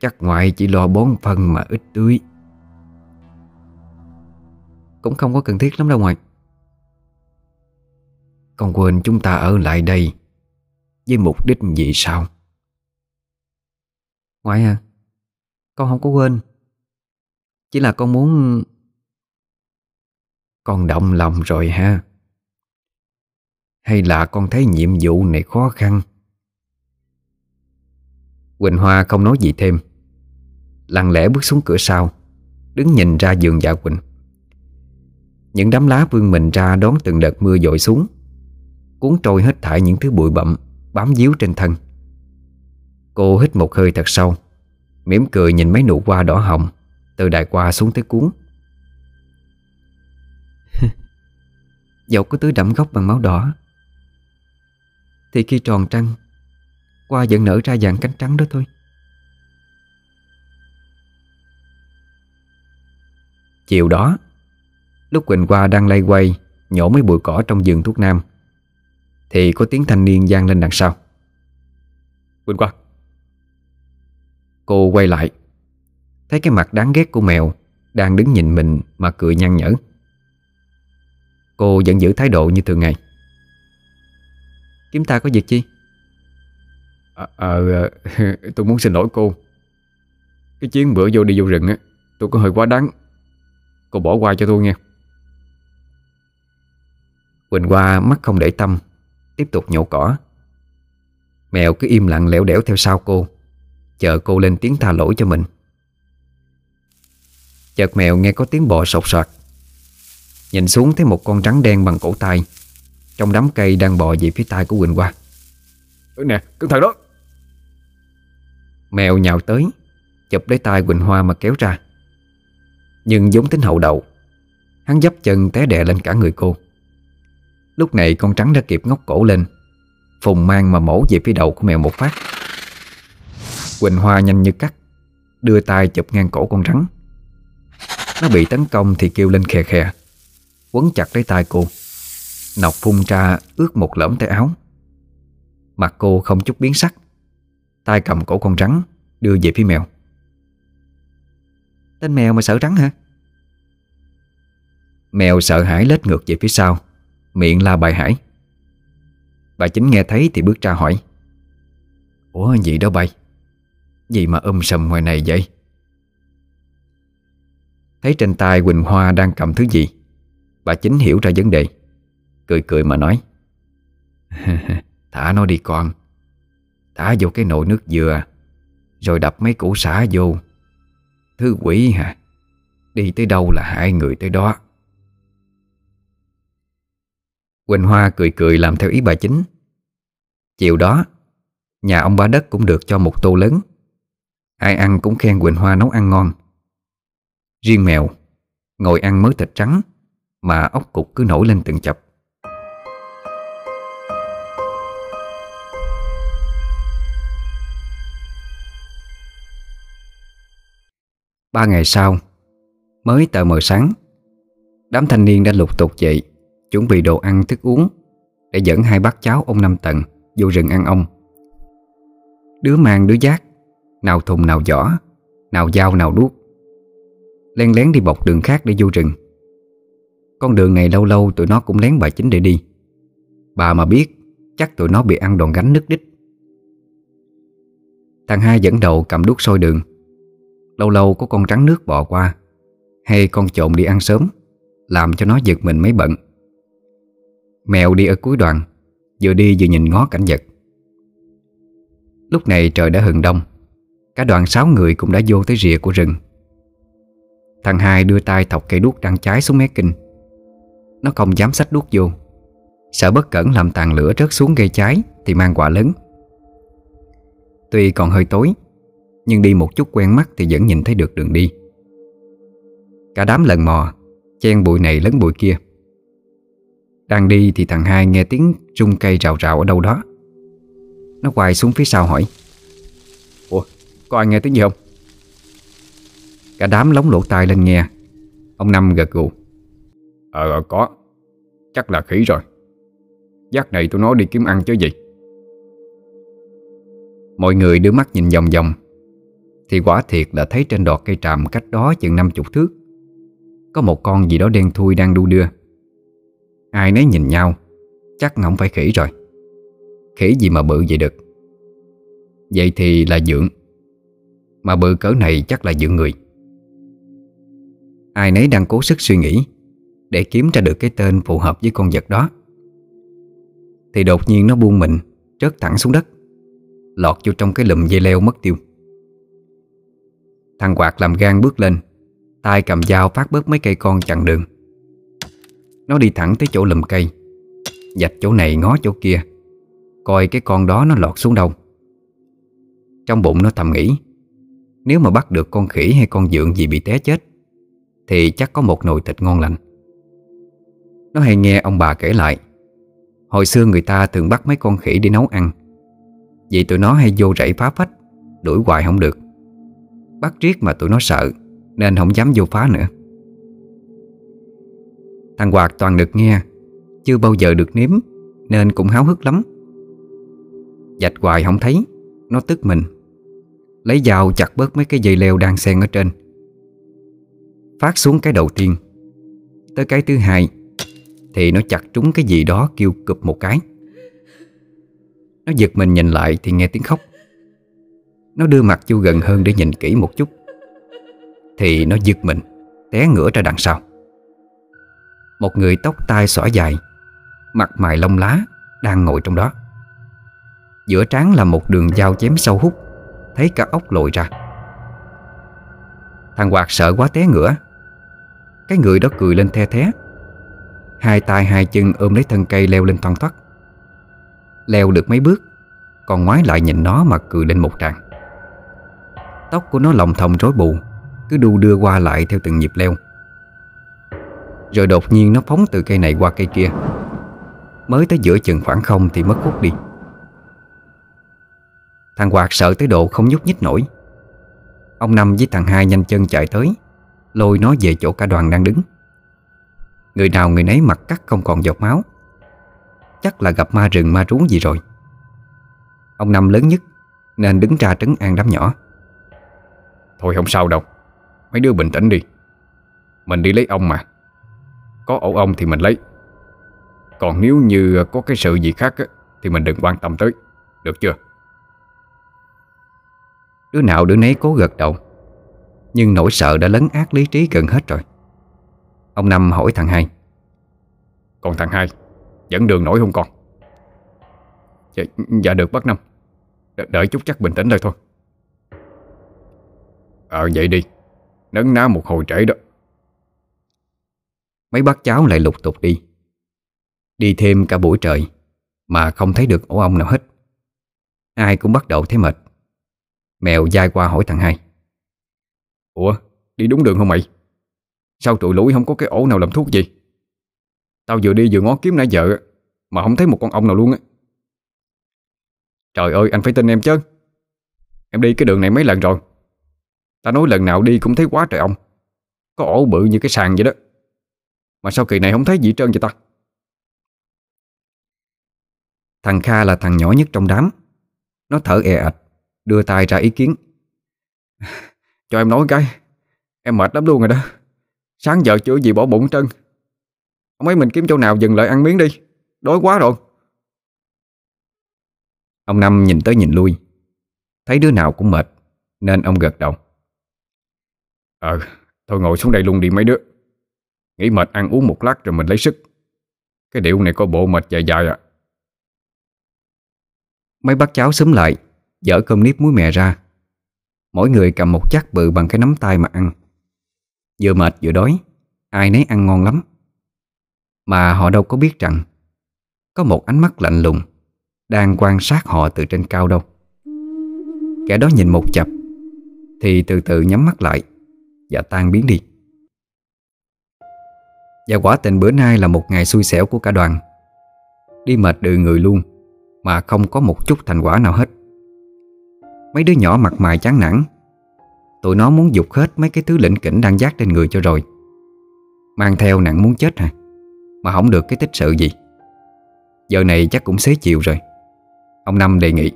Chắc ngoại chỉ lo bón phân mà ít tưới. Cũng không có cần thiết lắm đâu ngoại. Con quên chúng ta ở lại đây Với mục đích gì sao? Ngoại à Con không có quên. Chỉ là con muốn Con động lòng rồi ha. Hay là con thấy nhiệm vụ này khó khăn? Quỳnh Hoa không nói gì thêm. Lặng lẽ bước xuống cửa sau Đứng nhìn ra giường dạ Quỳnh. Những đám lá vươn mình ra đón từng đợt mưa dội xuống Cuốn trôi hết thải những thứ bụi bặm Bám díu trên thân. Cô hít một hơi thật sâu mỉm cười nhìn mấy nụ hoa đỏ hồng Từ đài qua xuống tới cuốn. [LAUGHS] Dẫu có tưới đẫm gốc bằng máu đỏ thì khi tròn trăng Hoa vẫn nở ra dạng cánh trắng đó thôi. Chiều đó, Lúc Quỳnh Hoa đang lay quay, Nhổ mấy bụi cỏ trong vườn thuốc nam, Thì có tiếng thanh niên gian lên đằng sau. Quỳnh Hoa. Cô quay lại, Thấy cái mặt đáng ghét của mèo Đang đứng nhìn mình mà cười nhăn nhở. Cô vẫn giữ thái độ như thường ngày. Kiếm ta có việc chi? À, à, [LAUGHS] tôi muốn xin lỗi cô. Cái chuyến bữa vô đi vô rừng á Tôi có hơi quá đáng. Cô bỏ qua cho tôi nghe. Quỳnh Hoa mắt không để tâm Tiếp tục nhổ cỏ. Mèo cứ im lặng lẻo đẻo theo sau cô Chờ cô lên tiếng tha lỗi cho mình. Chợt mèo nghe có tiếng bò sột soạt. Nhìn xuống thấy một con rắn đen bằng cổ tay Trong đám cây đang bò về phía tay của Quỳnh Hoa. Ừ, Nè, cẩn thận đó. Mèo nhào tới Chụp lấy tay Quỳnh Hoa mà kéo ra. Nhưng giống tính hậu đậu Hắn dấp chân té đè lên cả người cô. Lúc này con trắng đã kịp ngóc cổ lên Phùng mang mà mổ về phía đầu của mèo một phát. Quỳnh Hoa nhanh như cắt Đưa tay chụp ngang cổ con rắn. Nó bị tấn công thì kêu lên khè khè Quấn chặt lấy tay cô Nọc phun ra ướt một lõm tay áo. Mặt cô không chút biến sắc. Tay cầm cổ con rắn, Đưa về phía mèo. Tên mèo mà sợ rắn hả? Mèo sợ hãi lết ngược về phía sau, Miệng la bài hải. Bà chính nghe thấy thì bước ra hỏi. Ủa, gì đó bay? Gì mà um sầm ngoài này vậy? Thấy trên tay Quỳnh Hoa đang cầm thứ gì, Bà chính hiểu ra vấn đề. Cười cười mà nói. [LAUGHS] Thả nó đi con. Thả vô cái nồi nước dừa, Rồi đập mấy củ xả vô. Thứ quỷ hả? Đi tới đâu là hại người tới đó. Quỳnh Hoa cười cười làm theo ý bà chính. Chiều đó, Nhà ông ba đất cũng được cho một tô lớn. Ai ăn cũng khen Quỳnh Hoa nấu ăn ngon. Riêng mèo, Ngồi ăn mớ thịt trắng, Mà ốc cục cứ nổi lên từng chập. Ba ngày sau, Mới tờ mờ sáng, Đám thanh niên đã lục tục dậy, Chuẩn bị đồ ăn, thức uống Để dẫn hai bác cháu ông Năm Tần Vô rừng ăn ông. Đứa mang đứa giác, Nào thùng nào giỏ, Nào dao nào đuốc, Len lén đi bọc đường khác để vô rừng. Con đường này lâu lâu tụi nó cũng lén bà chính để đi. Bà mà biết, Chắc tụi nó bị ăn đòn gánh nứt đích Thằng hai dẫn đầu cầm đuốc sôi đường Lâu lâu có con rắn nước bò qua. Hay con trộn đi ăn sớm, Làm cho nó giật mình mấy bận. Mèo đi ở cuối đoàn, Vừa đi vừa nhìn ngó cảnh vật. Lúc này trời đã hừng đông, Cả đoàn sáu người cũng đã vô tới rìa của rừng. Thằng hai đưa tay thọc cây đuốc đang cháy xuống mé kinh. Nó không dám xách đuốc vô. Sợ bất cẩn làm tàn lửa rớt xuống gây cháy Thì mang quả lớn. Tuy còn hơi tối nhưng đi một chút quen mắt Thì vẫn nhìn thấy được đường đi. Cả đám lần mò Chen bụi này lấn bụi kia. Đang đi thì thằng hai nghe tiếng rung cây rào rào ở đâu đó. Nó quay xuống phía sau hỏi Ủa có ai nghe tiếng gì không? Cả đám lóng lỗ tai lên nghe. Ông Năm gật gù Ờ, ờ có. Chắc là khỉ rồi. Giác này tôi nói đi kiếm ăn chứ gì? Mọi người đưa mắt nhìn vòng vòng. Thì quả thiệt là thấy trên đọt cây tràm cách đó chừng năm chục thước. Có một con gì đó đen thui đang đu đưa. Ai nấy nhìn nhau, Chắc không phải khỉ rồi. Khỉ gì mà bự vậy được? Vậy thì là dưỡng Mà bự cỡ này chắc là dưỡng người. Ai nấy đang cố sức suy nghĩ Để kiếm ra được cái tên phù hợp với con vật đó. Thì đột nhiên nó buông mình, Rớt thẳng xuống đất, Lọt vô trong cái lùm dây leo mất tiêu. Thằng quạt làm gan bước lên. Tay cầm dao phát bớt mấy cây con chặn đường. Nó đi thẳng tới chỗ lùm cây. Dạch chỗ này ngó chỗ kia. Coi cái con đó nó lọt xuống đâu. Trong bụng nó thầm nghĩ, Nếu mà bắt được con khỉ hay con dượng gì bị té chết, Thì chắc có một nồi thịt ngon lành. Nó hay nghe ông bà kể lại, Hồi xưa người ta thường bắt mấy con khỉ đi nấu ăn. Vì tụi nó hay vô rẫy phá phách, Đuổi hoài không được. Bắt riết mà tụi nó sợ, Nên không dám vô phá nữa. Thằng Hoạt toàn được nghe, Chưa bao giờ được nếm, Nên cũng háo hức lắm. Dạch hoài không thấy, Nó tức mình. Lấy dao chặt bớt mấy cái dây leo đang xen ở trên. Phát xuống cái đầu tiên. Tới cái thứ hai, Thì nó chặt trúng cái gì đó kêu cụp một cái. Nó giật mình nhìn lại thì nghe tiếng khóc. Nó đưa mặt vô gần hơn để nhìn kỹ một chút. Thì nó giật mình, Té ngửa ra đằng sau. Một người tóc tai xõa dài, Mặt mày lông lá Đang ngồi trong đó. Giữa trán là một đường dao chém sâu hút, Thấy cả ốc lồi ra. Thằng Hoạt sợ quá té ngửa. Cái người đó cười lên the thé. Hai tay hai chân ôm lấy thân cây leo lên thoăn thoắt Leo được mấy bước, Còn ngoái lại nhìn nó mà cười lên một tràng. Tóc của nó lồng thòng rối bù Cứ đu đưa qua lại theo từng nhịp leo. Rồi đột nhiên nó phóng từ cây này qua cây kia. Mới tới giữa chừng khoảng không thì mất hút đi. Thằng Hoạt sợ tới độ không nhúc nhích nổi. Ông Năm với thằng hai nhanh chân chạy tới, Lôi nó về chỗ cả đoàn đang đứng. Người nào người nấy mặt cắt không còn giọt máu. Chắc là gặp ma rừng ma rú gì rồi. Ông Năm lớn nhất, Nên đứng ra trấn an đám nhỏ. Thôi không sao đâu. Mấy đứa bình tĩnh đi. Mình đi lấy ông mà. Có ổ ông thì mình lấy. Còn nếu như có cái sự gì khác á, Thì mình đừng quan tâm tới. Được chưa? Đứa nào đứa nấy cố gật đầu. Nhưng nỗi sợ đã lấn át lý trí gần hết rồi. Ông Năm hỏi thằng hai. Còn thằng hai Dẫn đường nổi không con? Dạ, dạ được bác Năm. Đợi chút chắc bình tĩnh lại thôi Ờ vậy đi. Nấn ná một hồi trễ đó. Mấy bác cháu lại lục tục đi. Đi thêm cả buổi trời Mà không thấy được ổ ong nào hết. Ai cũng bắt đầu thấy mệt. Mèo dai qua hỏi thằng hai. Ủa, đi đúng đường không mày? Sao tụi lũi không có cái ổ nào làm thuốc gì? Tao vừa đi vừa ngó kiếm nãy giờ Mà không thấy một con ong nào luôn á. Trời ơi, anh phải tin em chứ. Em đi cái đường này mấy lần rồi. Ta nói lần nào đi cũng thấy quá trời ông, Có ổ bự như cái sàn vậy đó. Mà sao kỳ này không thấy gì trơn vậy ta? Thằng Kha là thằng nhỏ nhất trong đám. Nó thở è ạch Đưa tay ra ý kiến. [LAUGHS] Cho em nói cái Em mệt lắm luôn rồi đó. Sáng giờ chưa gì bỏ bụng trơn. Ông ấy mình kiếm chỗ nào dừng lại ăn miếng đi. Đói quá rồi. Ông Năm nhìn tới nhìn lui. Thấy đứa nào cũng mệt Nên ông gật đầu. Ờ Thôi ngồi xuống đây luôn đi mấy đứa. Nghĩ mệt ăn uống một lát rồi mình lấy sức. Cái điệu này có bộ mệt dài dài à. Mấy bác cháu xúm lại, Dở cơm nếp muối mè ra. Mỗi người cầm một chát bự bằng cái nắm tay mà ăn. Vừa mệt vừa đói, Ai nấy ăn ngon lắm. Mà họ đâu có biết rằng, Có một ánh mắt lạnh lùng Đang quan sát họ từ trên cao đâu. Kẻ đó nhìn một chập, Thì từ từ nhắm mắt lại. Và tan biến đi. Và quả tình bữa nay là một ngày xui xẻo của cả đoàn. Đi mệt đừ người luôn, Mà không có một chút thành quả nào hết. Mấy đứa nhỏ mặt mày chán nản. Tụi nó muốn dục hết mấy cái thứ lĩnh kỉnh đang giác trên người cho rồi. Mang theo nặng muốn chết hả Mà không được cái tích sự gì. Giờ này chắc cũng xế chiều rồi. Ông Năm đề nghị.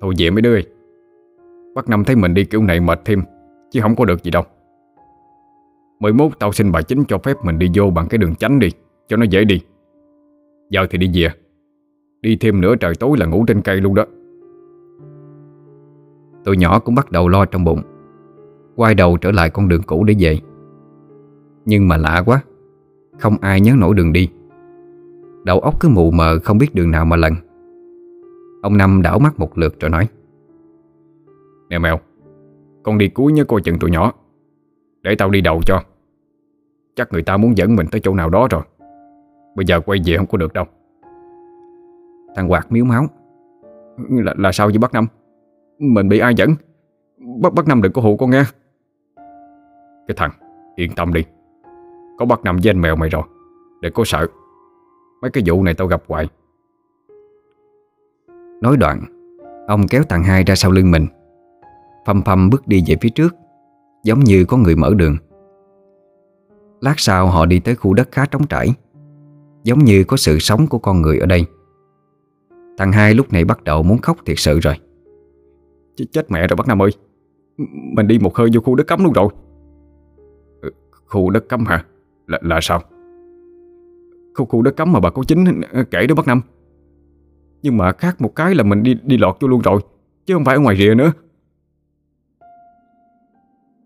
Thôi về mấy đứa ơi. Bác Năm thấy mình đi kiểu này mệt thêm. Chứ không có được gì đâu. 11 tao xin bà chính cho phép mình đi vô bằng cái đường tránh đi, Cho nó dễ đi. Giờ thì đi về. Đi thêm nửa trời tối là ngủ trên cây luôn đó. Tụi nhỏ cũng bắt đầu lo trong bụng, Quay đầu trở lại con đường cũ để về. Nhưng mà lạ quá, Không ai nhớ nổi đường đi. Đầu óc cứ mù mờ không biết đường nào mà lần Ông Năm đảo mắt một lượt rồi nói Nè mèo con đi cuối nhớ coi chừng tụi nhỏ. Để tao đi đầu cho. Chắc người ta muốn dẫn mình tới chỗ nào đó rồi. Bây giờ quay về không có được đâu. Thằng Hoạt miếu máu. Là, là sao với bác Năm? Mình bị ai dẫn? Bác, bác Năm đừng có hụ con nghe. Cái thằng yên tâm đi. Có bác Năm với anh mèo mày rồi. Để có sợ. Mấy cái vụ này tao gặp hoài. Nói đoạn Ông kéo thằng hai ra sau lưng mình. Phăm phăm bước đi về phía trước Giống như có người mở đường. Lát sau họ đi tới khu đất khá trống trải Giống như có sự sống của con người ở đây. Thằng hai lúc này bắt đầu muốn khóc thiệt sự rồi. Ch Chết mẹ rồi bác Năm ơi Mình đi một hơi vô khu đất cấm luôn rồi. Ừ, Khu đất cấm hả? Là, là sao? Khu khu đất cấm mà bà có chính kể đó bác Năm Nhưng mà khác một cái là mình đi đi lọt vô luôn rồi Chứ không phải ở ngoài rìa nữa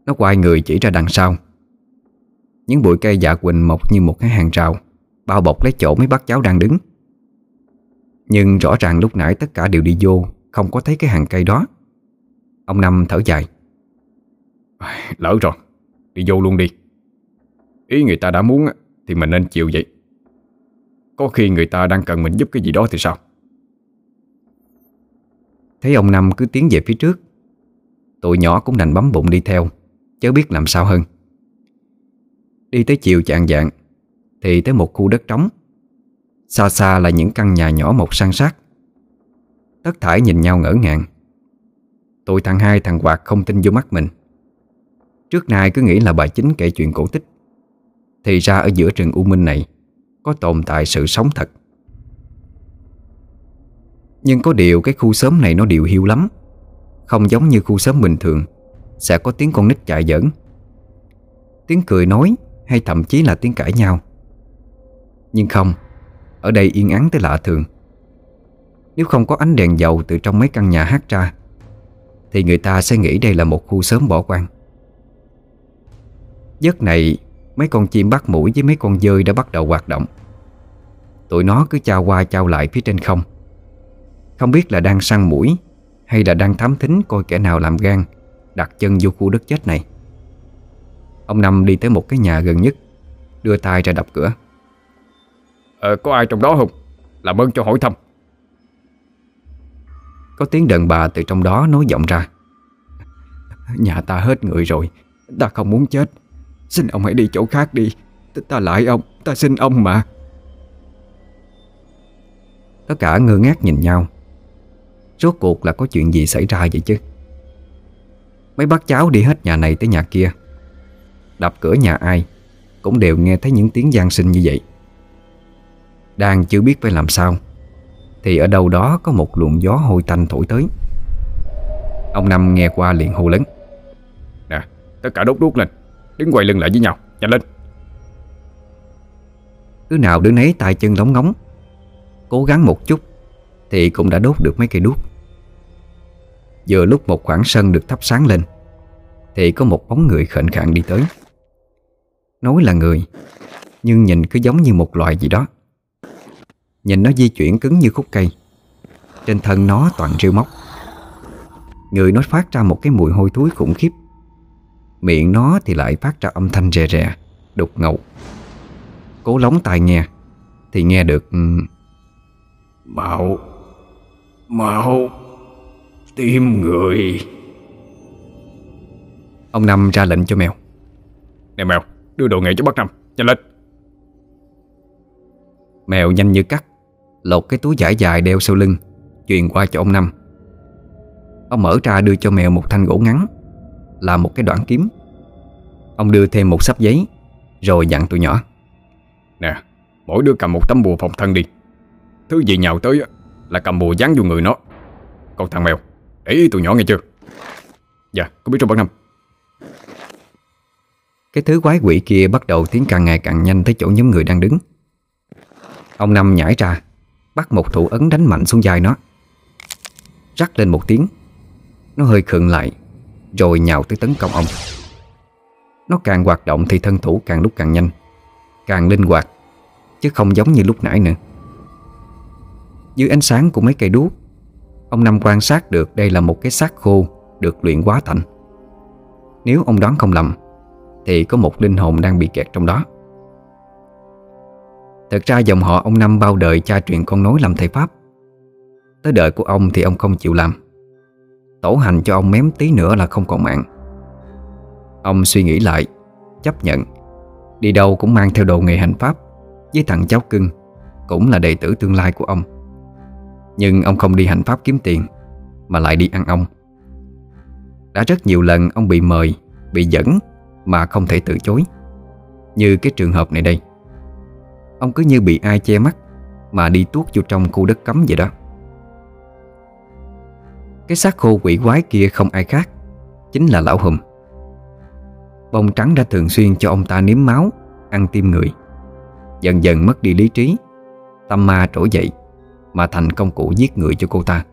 Nó quay người chỉ ra đằng sau. Những bụi cây dạ quỳnh mọc như một cái hàng rào Bao bọc lấy chỗ mấy bác cháu đang đứng. Nhưng rõ ràng lúc nãy tất cả đều đi vô Không có thấy cái hàng cây đó. Ông Năm thở dài. Lỡ rồi Đi vô luôn đi. Ý người ta đã muốn Thì mình nên chịu vậy. Có khi người ta đang cần mình giúp cái gì đó thì sao? Thấy ông Năm cứ tiến về phía trước Tụi nhỏ cũng đành bấm bụng đi theo Chớ biết làm sao hơn. Đi tới chiều chạng dạng, Thì tới một khu đất trống. Xa xa là những căn nhà nhỏ một san sát. Tất thải nhìn nhau ngỡ ngàng. Tụi thằng hai, thằng Hoạt không tin vô mắt mình. Trước nay cứ nghĩ là bà chính kể chuyện cổ tích. Thì ra ở giữa rừng U Minh này, Có tồn tại sự sống thật. Nhưng có điều cái khu xóm này nó điều hiu lắm. Không giống như khu xóm bình thường. Sẽ có tiếng con nít chạy giỡn. Tiếng cười nói Hay thậm chí là tiếng cãi nhau. Nhưng không, Ở đây yên ắng tới lạ thường. Nếu không có ánh đèn dầu Từ trong mấy căn nhà hát ra, Thì người ta sẽ nghĩ đây là một khu sớm bỏ quan. Giấc này, Mấy con chim bắt mũi với mấy con dơi đã bắt đầu hoạt động. Tụi nó cứ trao qua trao lại phía trên không. Không biết là đang săn mũi Hay là đang thám thính coi kẻ nào làm gan. Đặt chân vô khu đất chết này. Ông Năm đi tới một cái nhà gần nhất Đưa tay ra đập cửa. Ờ có ai trong đó không? Làm ơn cho hỏi thăm. Có tiếng đàn bà từ trong đó nói giọng ra. Nhà ta hết người rồi Ta không muốn chết. Xin ông hãy đi chỗ khác đi. Ta lại ông Ta xin ông mà. Tất cả ngơ ngác nhìn nhau. Rốt cuộc là có chuyện gì xảy ra vậy chứ Mấy bác cháu đi hết nhà này tới nhà kia. Đập cửa nhà ai Cũng đều nghe thấy những tiếng gian sinh như vậy. Đang chưa biết phải làm sao Thì ở đâu đó có một luồng gió hôi tanh thổi tới. Ông Năm nghe qua liền hô lớn. Nè tất cả đốt đuốc lên Đứng quay lưng lại với nhau Nhanh lên. Đứa nào đứa nấy tay chân lóng ngóng Cố gắng một chút Thì cũng đã đốt được mấy cây đuốc Vừa lúc một khoảng sân được thắp sáng lên Thì có một bóng người khệnh khạng đi tới. Nói là người Nhưng nhìn cứ giống như một loài gì đó. Nhìn nó di chuyển cứng như khúc cây Trên thân nó toàn rêu móc. Người nó phát ra một cái mùi hôi thối khủng khiếp. Miệng nó thì lại phát ra âm thanh rè rè Đục ngầu. Cố lóng tai nghe Thì nghe được ừ, Mạo Mạo. Tìm người. Ông Năm ra lệnh cho mèo. Nè mèo Đưa đồ nghề cho bác Năm Nhanh lên. Mèo nhanh như cắt Lột cái túi giải dài đeo sau lưng Truyền qua cho ông Năm. Ông mở ra đưa cho mèo một thanh gỗ ngắn Là một cái đoạn kiếm. Ông đưa thêm một sắp giấy Rồi dặn tụi nhỏ. Nè Mỗi đứa cầm một tấm bùa phòng thân đi. Thứ gì nhào tới là cầm bùa dán vô người nó. Còn thằng mèo để ý tụi nhỏ nghe chưa? Dạ có biết trong bác Năm Cái thứ quái quỷ kia bắt đầu tiến càng ngày càng nhanh Tới chỗ nhóm người đang đứng. Ông Năm nhảy ra, Bắt một thủ ấn đánh mạnh xuống vai nó. Rắc lên một tiếng, Nó hơi khựng lại, Rồi nhào tới tấn công ông. Nó càng hoạt động thì thân thủ càng lúc càng nhanh, Càng linh hoạt, Chứ không giống như lúc nãy nữa. Dưới ánh sáng của mấy cây đuốc Ông Năm quan sát được đây là một cái xác khô Được luyện quá thành. Nếu ông đoán không lầm, Thì có một linh hồn đang bị kẹt trong đó. Thật ra dòng họ ông Năm bao đời cha truyền con nối làm thầy Pháp. Tới đời của ông thì ông không chịu làm. Tổ hành cho ông mém tí nữa là không còn mạng. Ông suy nghĩ lại, Chấp nhận. Đi đâu cũng mang theo đồ nghề hành Pháp, Với thằng cháu cưng, Cũng là đệ tử tương lai của ông. Nhưng ông không đi hành Pháp kiếm tiền, Mà lại đi ăn ông. Đã rất nhiều lần ông bị mời, Bị dẫn Mà không thể từ chối. Như cái trường hợp này đây. Ông cứ như bị ai che mắt Mà đi tuốt vô trong khu đất cấm vậy đó. Cái xác khô quỷ quái kia không ai khác, Chính là lão hùm. Bông trắng đã thường xuyên cho ông ta nếm máu, Ăn tim người. Dần dần mất đi lý trí, Tâm ma trỗi dậy. Mà thành công cụ giết người cho cô ta.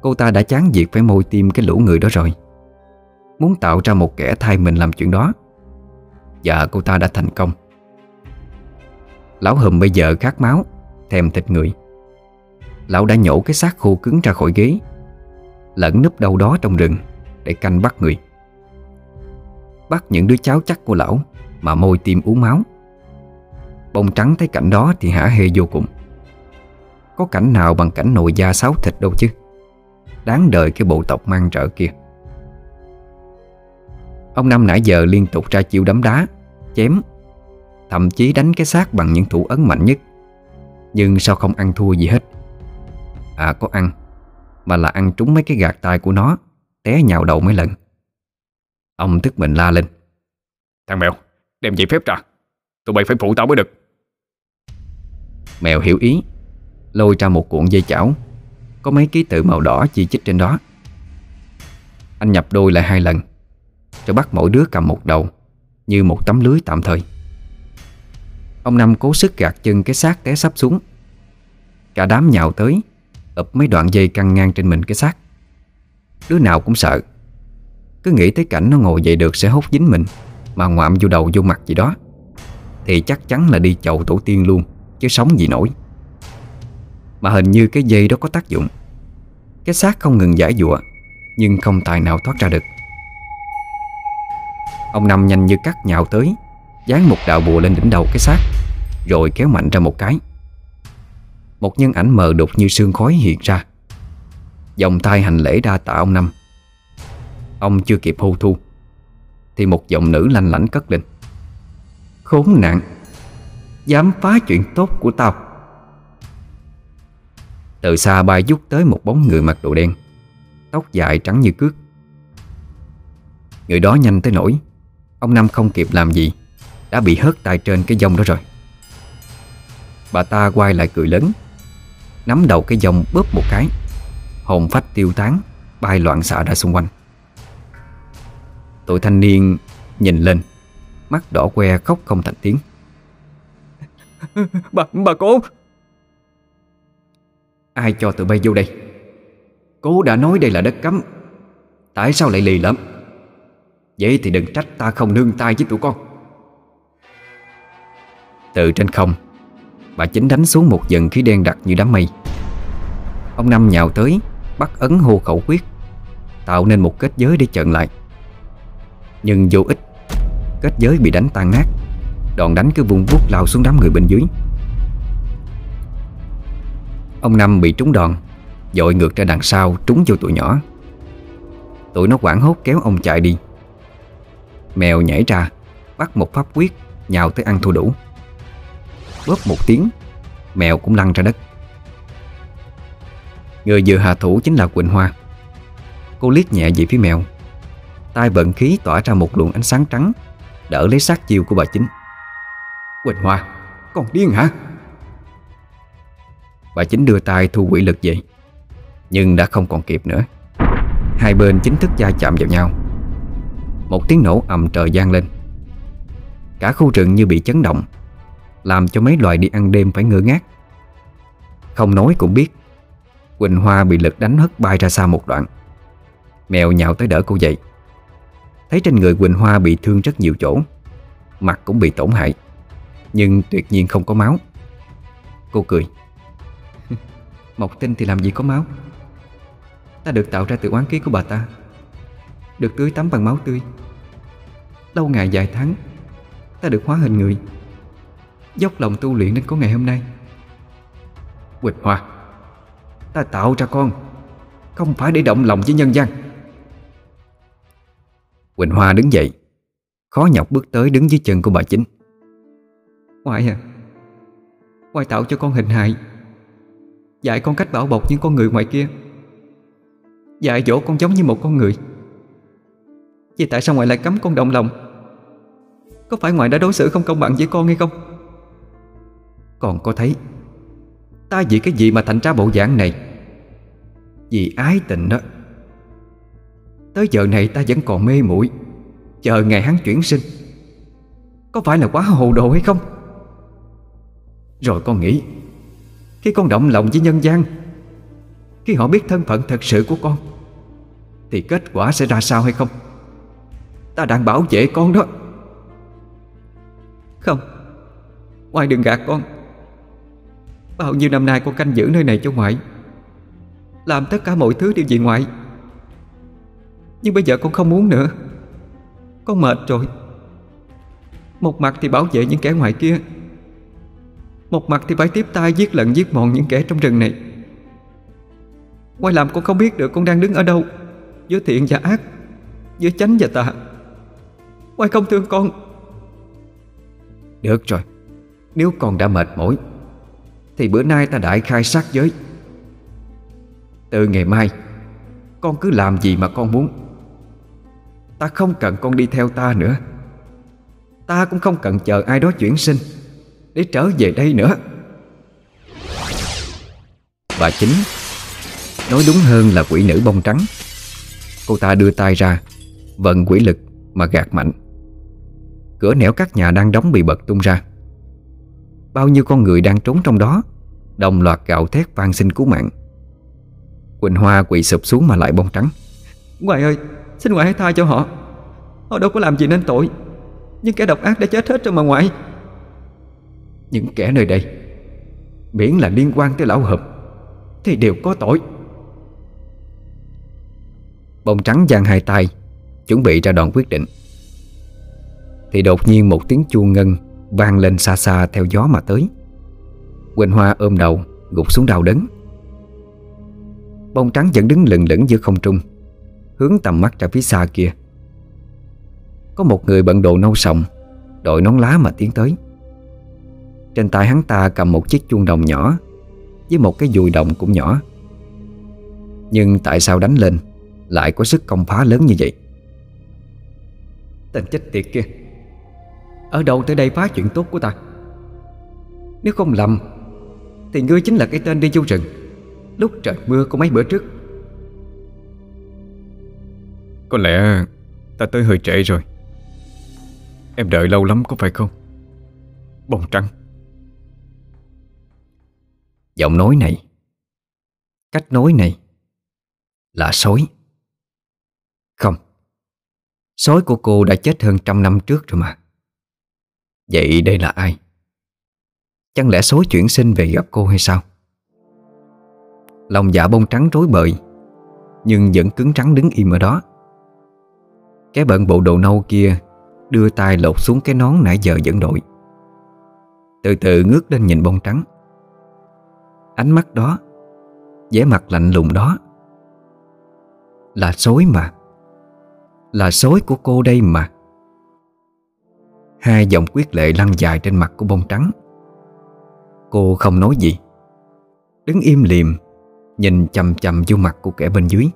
Cô ta đã chán việc phải môi tim cái lũ người đó rồi. Muốn tạo ra một kẻ thay mình làm chuyện đó. Và cô ta đã thành công. Lão hùm bây giờ khát máu, Thèm thịt người. Lão đã nhổ cái xác khô cứng ra khỏi ghế, Lẫn núp đâu đó trong rừng Để canh bắt người. Bắt những đứa cháu chắc của lão Mà môi tim uống máu. Bông trắng thấy cảnh đó thì hả hê vô cùng. Có cảnh nào bằng cảnh nội da sáo thịt đâu chứ? Đáng đời cái bộ tộc mang trợ kia. Ông Năm nãy giờ liên tục ra chiêu đấm đá Chém. Thậm chí đánh cái xác bằng những thủ ấn mạnh nhất. Nhưng sao không ăn thua gì hết? À có ăn Mà là ăn trúng mấy cái gạt tay của nó Té nhào đầu mấy lần. Ông tức mình la lên. Thằng mèo đem giấy phép ra. Tụi bay phải phụ tao mới được. Mèo hiểu ý Lôi ra một cuộn dây chảo. Có mấy ký tự màu đỏ chi chít trên đó. Anh nhập đôi lại hai lần, Rồi bắt mỗi đứa cầm một đầu, Như một tấm lưới tạm thời. Ông Năm cố sức gạt chân cái xác té sắp xuống. Cả đám nhào tới, ập mấy đoạn dây căng ngang trên mình cái xác. Đứa nào cũng sợ. Cứ nghĩ tới cảnh nó ngồi dậy được sẽ hốt dính mình, Mà ngoạm vô đầu vô mặt gì đó, Thì chắc chắn là đi chậu tổ tiên luôn, Chứ sống gì nổi. Mà hình như cái dây đó có tác dụng. Cái xác không ngừng giải dụa Nhưng không tài nào thoát ra được. Ông Năm nhanh như cắt nhào tới, Dán một đạo bùa lên đỉnh đầu cái xác, Rồi kéo mạnh ra một cái. Một nhân ảnh mờ đục như sương khói hiện ra. Dòng tay hành lễ đa tạ ông Năm. Ông chưa kịp hô thu, Thì một giọng nữ lanh lảnh cất lên. Khốn nạn, Dám phá chuyện tốt của tao. Từ xa bay dút tới một bóng người mặc đồ đen Tóc dài trắng như cước. Người đó nhanh tới nổi Ông Năm không kịp làm gì Đã bị hớt tay trên cái dông đó rồi. Bà ta quay lại cười lớn Nắm đầu cái dông bóp một cái Hồn phách tiêu tán Bay loạn xạ ra xung quanh. Tụi thanh niên nhìn lên Mắt đỏ que khóc không thành tiếng. [LAUGHS] Bà, bà cố Ai cho tụi bay vô đây? Cố đã nói đây là đất cấm. Tại sao lại lì lắm Vậy thì đừng trách ta không nương tay với tụi con. Từ trên không, Bà chính đánh xuống một dần khí đen đặc như đám mây. Ông Năm nhào tới, Bắt ấn hô khẩu quyết, Tạo nên một kết giới để chặn lại. Nhưng vô ích, Kết giới bị đánh tan nát. Đòn đánh cứ vung vút lao xuống đám người bên dưới. Ông Năm bị trúng đòn, Dội ngược ra đằng sau trúng vô tụi nhỏ. Tụi nó quảng hốt kéo ông chạy đi. Mèo nhảy ra, Bắt một pháp quyết, Nhào tới ăn thua đủ. Bóp một tiếng, Mèo cũng lăn ra đất. Người vừa hạ thủ chính là Quỳnh Hoa. Cô liếc nhẹ về phía mèo. Tay vận khí tỏa ra một luồng ánh sáng trắng, Đỡ lấy sát chiêu của bà chính. Quỳnh Hoa Còn điên hả? Bà chính đưa tay thu quỷ lực về. Nhưng đã không còn kịp nữa. Hai bên chính thức va chạm vào nhau. Một tiếng nổ ầm trời gian lên. Cả khu rừng như bị chấn động, Làm cho mấy loài đi ăn đêm phải ngơ ngác. Không nói cũng biết, Quỳnh Hoa bị lực đánh hất bay ra xa một đoạn. Mèo nhào tới đỡ cô dậy. Thấy trên người Quỳnh Hoa bị thương rất nhiều chỗ, Mặt cũng bị tổn hại, Nhưng tuyệt nhiên không có máu. Cô cười. Mộc tinh thì làm gì có máu? Ta được tạo ra từ oán ký của bà ta, Được tưới tắm bằng máu tươi. Lâu ngày dài tháng, Ta được hóa hình người. Dốc lòng tu luyện đến có ngày hôm nay. Quỳnh Hoa, Ta tạo ra con, Không phải để động lòng với nhân gian. Quỳnh Hoa đứng dậy, Khó nhọc bước tới đứng dưới chân của bà chính. Ngoại à Ngoại tạo cho con hình hại Dạy con cách bảo bọc những con người ngoài kia. Dạy dỗ con giống như một con người. Vậy tại sao ngoại lại cấm con động lòng? Có phải ngoại đã đối xử không công bằng với con hay không? Còn có thấy, Ta vì cái gì mà thành ra bộ dạng này? Vì ái tình đó. Tới giờ này ta vẫn còn mê muội, Chờ ngày hắn chuyển sinh. Có phải là quá hồ đồ hay không? Rồi con nghĩ khi con động lòng với nhân gian, Khi họ biết thân phận thật sự của con, Thì kết quả sẽ ra sao hay không? Ta đang bảo vệ con đó. Không. Ngoại đừng gạt con. Bao nhiêu năm nay con canh giữ nơi này cho ngoại, Làm tất cả mọi thứ đều vì ngoại. Nhưng bây giờ con không muốn nữa. Con mệt rồi. Một mặt thì bảo vệ những kẻ ngoài kia một mặt thì phải tiếp tay giết lận giết mòn những kẻ trong rừng này. Quay làm con không biết được con đang đứng ở đâu, Giữa thiện và ác, Giữa chánh và tà. Quay không thương con. Được rồi, Nếu con đã mệt mỏi, thì bữa nay ta đại khai sát giới. Từ ngày mai, Con cứ làm gì mà con muốn. Ta không cần con đi theo ta nữa. Ta cũng không cần chờ ai đó chuyển sinh. Để trở về đây nữa. Bà chính Nói đúng hơn là quỷ nữ bông trắng. Cô ta đưa tay ra, Vận quỷ lực mà gạt mạnh. Cửa nẻo các nhà đang đóng bị bật tung ra. Bao nhiêu con người đang trốn trong đó, Đồng loạt gạo thét van xin cứu mạng. Quỳnh Hoa quỳ sụp xuống mà lại bông trắng. Ngoại ơi, Xin ngoại hãy tha cho họ. Họ đâu có làm gì nên tội. Nhưng kẻ độc ác đã chết hết rồi mà ngoại những kẻ nơi đây, Miễn là liên quan tới lão hợp, Thì đều có tội. Bông trắng giang hai tay, Chuẩn bị ra đòn quyết định. Thì đột nhiên một tiếng chuông ngân Vang lên xa xa theo gió mà tới. Quỳnh Hoa ôm đầu, Gục xuống đau đớn. Bông trắng vẫn đứng lừng lững giữa không trung, Hướng tầm mắt ra phía xa kia. Có một người bận đồ nâu sòng, Đội nón lá mà tiến tới. Trên tay hắn ta cầm một chiếc chuông đồng nhỏ, Với một cái dùi đồng cũng nhỏ. Nhưng tại sao đánh lên Lại có sức công phá lớn như vậy? Tên chết tiệt kia, Ở đâu tới đây phá chuyện tốt của ta? Nếu không lầm, Thì ngươi chính là cái tên đi du rừng, Lúc trời mưa của mấy bữa trước. Có lẽ ta tới hơi trễ rồi. Em đợi lâu lắm có phải không? Bông trắng. Giọng nói này. Cách nói này Là sói. Không, Sói của cô đã chết hơn trăm năm trước rồi mà. Vậy đây là ai? Chẳng lẽ sói chuyển sinh về gặp cô hay sao? Lòng dạ bông trắng rối bời, Nhưng vẫn cứng trắng đứng im ở đó. Cái bận bộ đồ nâu kia Đưa tay lột xuống cái nón nãy giờ vẫn đội. Từ từ ngước lên nhìn bông trắng. Ánh mắt đó, vẻ mặt lạnh lùng đó. Là sói mà. Là sói của cô đây mà. Hai dòng quyết lệ lăn dài trên mặt của bông trắng. Cô không nói gì. Đứng im liềm, Nhìn chầm chầm vô mặt của kẻ bên dưới.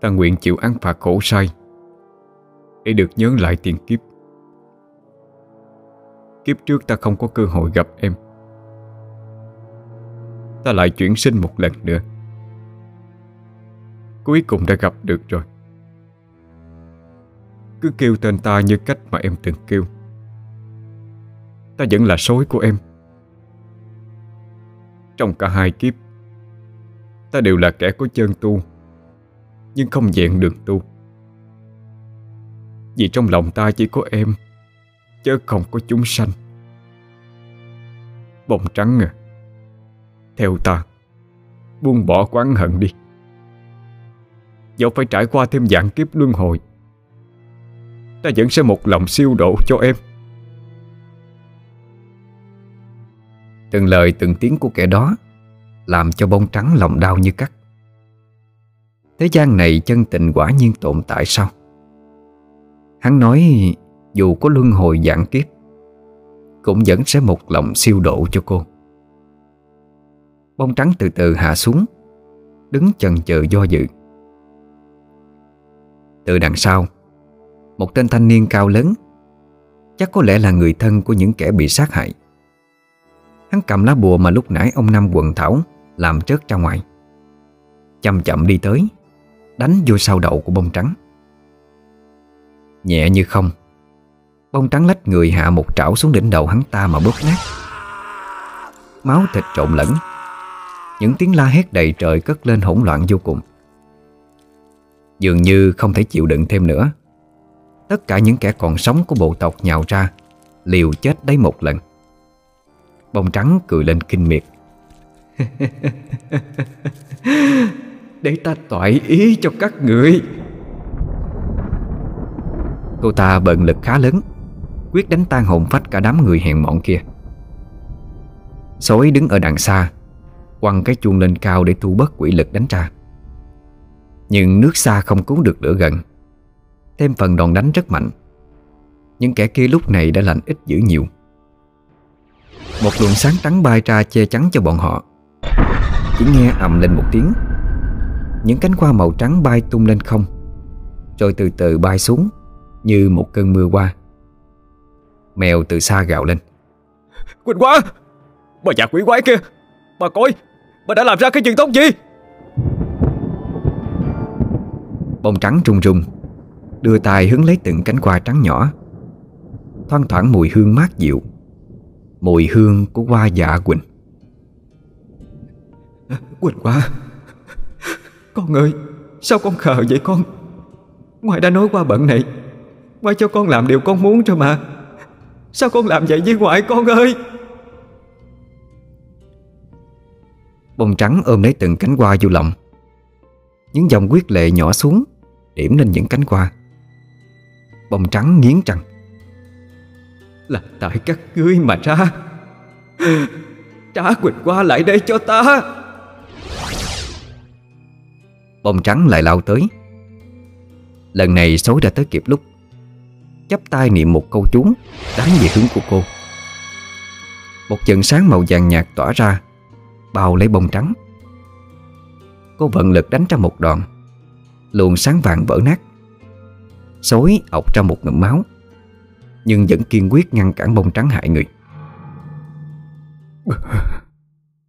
Ta nguyện chịu án phạt khổ sai, Để được nhớ lại tiền kiếp. Kiếp trước ta không có cơ hội gặp em. Ta lại chuyển sinh một lần nữa. Cuối cùng đã gặp được rồi. Cứ kêu tên ta như cách mà em từng kêu. Ta vẫn là sói của em. Trong cả hai kiếp, Ta đều là kẻ có chân tu, Nhưng không vẹn đường tu. Vì trong lòng ta chỉ có em. Chứ không có chúng sanh. Bông trắng à Theo ta, Buông bỏ quán hận đi. Dẫu phải trải qua thêm dạng kiếp luân hồi, Ta vẫn sẽ một lòng siêu độ cho em. Từng lời từng tiếng của kẻ đó Làm cho bông trắng lòng đau như cắt. Thế gian này chân tình quả nhiên tồn tại sao? Hắn nói dù có luân hồi dạng kiếp, Cũng vẫn sẽ một lòng siêu độ cho cô. Bông trắng từ từ hạ xuống, Đứng chần chờ do dự. Từ đằng sau, Một tên thanh niên cao lớn, Chắc có lẽ là người thân của những kẻ bị sát hại. Hắn cầm lá bùa mà lúc nãy ông Năm quần thảo Làm trớt ra ngoài. Chậm chậm đi tới, Đánh vô sau đầu của bông trắng. Nhẹ như không Bông trắng lách người hạ một trảo xuống đỉnh đầu hắn ta mà bóp nát Máu thịt trộn lẫn. Những tiếng la hét đầy trời cất lên hỗn loạn vô cùng. Dường như không thể chịu đựng thêm nữa. Tất cả những kẻ còn sống của bộ tộc nhào ra, Liều chết đấy một lần. Bông trắng cười lên kinh miệt. [LAUGHS] Để ta toại ý cho các người. Cô ta bận lực khá lớn. Quyết đánh tan hồn phách cả đám người hèn mọn kia. Sói đứng ở đằng xa, Quăng cái chuông lên cao để thu bớt quỷ lực đánh ra Nhưng nước xa không cứu được lửa gần, Thêm phần đòn đánh rất mạnh. Những kẻ kia lúc này đã lạnh ít dữ nhiều. Một luồng sáng trắng bay ra che chắn cho bọn họ. Chỉ nghe ầm lên một tiếng, Những cánh hoa màu trắng bay tung lên không, Rồi từ từ bay xuống Như một cơn mưa qua. Mèo từ xa gào lên. Quỳnh quá Bà già quỷ quái kia Bà coi Bà đã làm ra cái chuyện tốt gì? Bông trắng rung rung Đưa tay hướng lấy từng cánh hoa trắng nhỏ. Thoang thoảng mùi hương mát dịu Mùi hương của hoa dạ quỳnh. Quỳnh quá Con ơi Sao con khờ vậy con? Ngoại đã nói qua bận này Ngoại cho con làm điều con muốn rồi mà Sao con làm vậy với ngoại con ơi? Bông trắng ôm lấy từng cánh hoa vô lòng. Những dòng quyết lệ nhỏ xuống, Điểm lên những cánh hoa. Bông trắng nghiến răng. Là tại các ngươi mà ra. Trả Quỳnh qua lại đây cho ta. Bông trắng lại lao tới. Lần này xối đã tới kịp lúc chắp tay niệm một câu chú Đánh về hướng của cô. Một trận sáng màu vàng nhạt tỏa ra, Bao lấy bông trắng. Cô vận lực đánh ra một đòn, Luồng sáng vàng vỡ nát, Xối ọc ra một ngụm máu, Nhưng vẫn kiên quyết ngăn cản bông trắng hại người. [LAUGHS]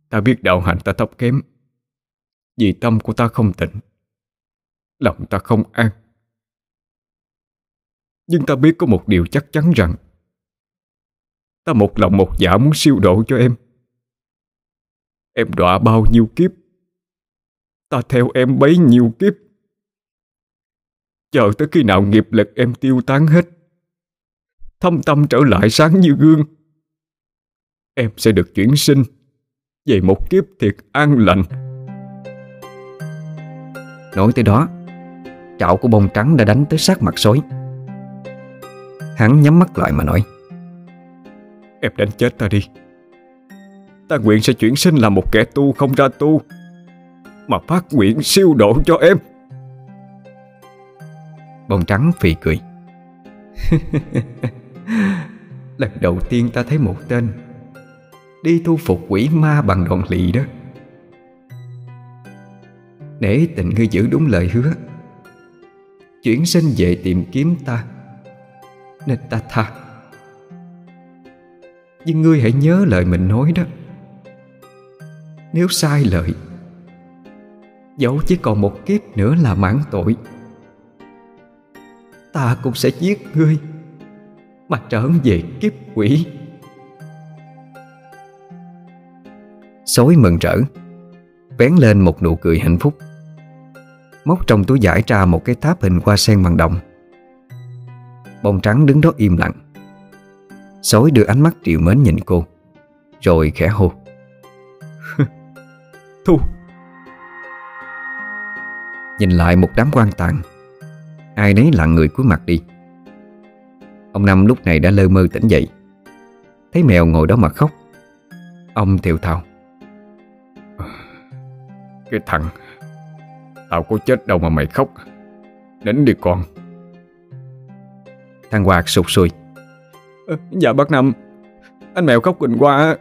Ta biết đạo hạnh ta thấp kém, Vì tâm của ta không tịnh, Lòng ta không an. Nhưng ta biết có một điều chắc chắn rằng, Ta một lòng một dạ muốn siêu độ cho em. Em đọa bao nhiêu kiếp, Ta theo em bấy nhiêu kiếp. Chờ tới khi nào nghiệp lực em tiêu tán hết, Thâm tâm trở lại sáng như gương, Em sẽ được chuyển sinh Về một kiếp thiệt an lành. Nói tới đó, chảo của bông trắng đã đánh tới sát mặt sói. Hắn nhắm mắt lại mà nói. Em đánh chết ta đi. Ta nguyện sẽ chuyển sinh làm một kẻ tu không ra tu Mà phát nguyện siêu độ cho em. Bông trắng phì cười. [LAUGHS] Lần đầu tiên ta thấy một tên Đi thu phục quỷ ma bằng đòn lì đó. Để tình ngươi giữ đúng lời hứa. Chuyển sinh về tìm kiếm ta nên ta tha Nhưng ngươi hãy nhớ lời mình nói đó. Nếu sai lời, Dẫu chỉ còn một kiếp nữa là mãn tội, Ta cũng sẽ giết ngươi Mà trở về kiếp quỷ. Sói mừng rỡ Vén lên một nụ cười hạnh phúc. Móc trong túi giải ra một cái tháp hình hoa sen bằng đồng. Bông trắng đứng đó im lặng. Sói đưa ánh mắt triệu mến nhìn cô Rồi khẽ hô. [LAUGHS] Thu. Nhìn lại một đám quan tàn Ai nấy lặng người cúi mặt đi. Ông Năm lúc này đã lơ mơ tỉnh dậy. Thấy mèo ngồi đó mà khóc. Ông thều thào. Cái thằng Tao có chết đâu mà mày khóc. Nín đi con Thằng Hoạt sụt sùi. Dạ bác Năm Anh mèo khóc quỳnh qua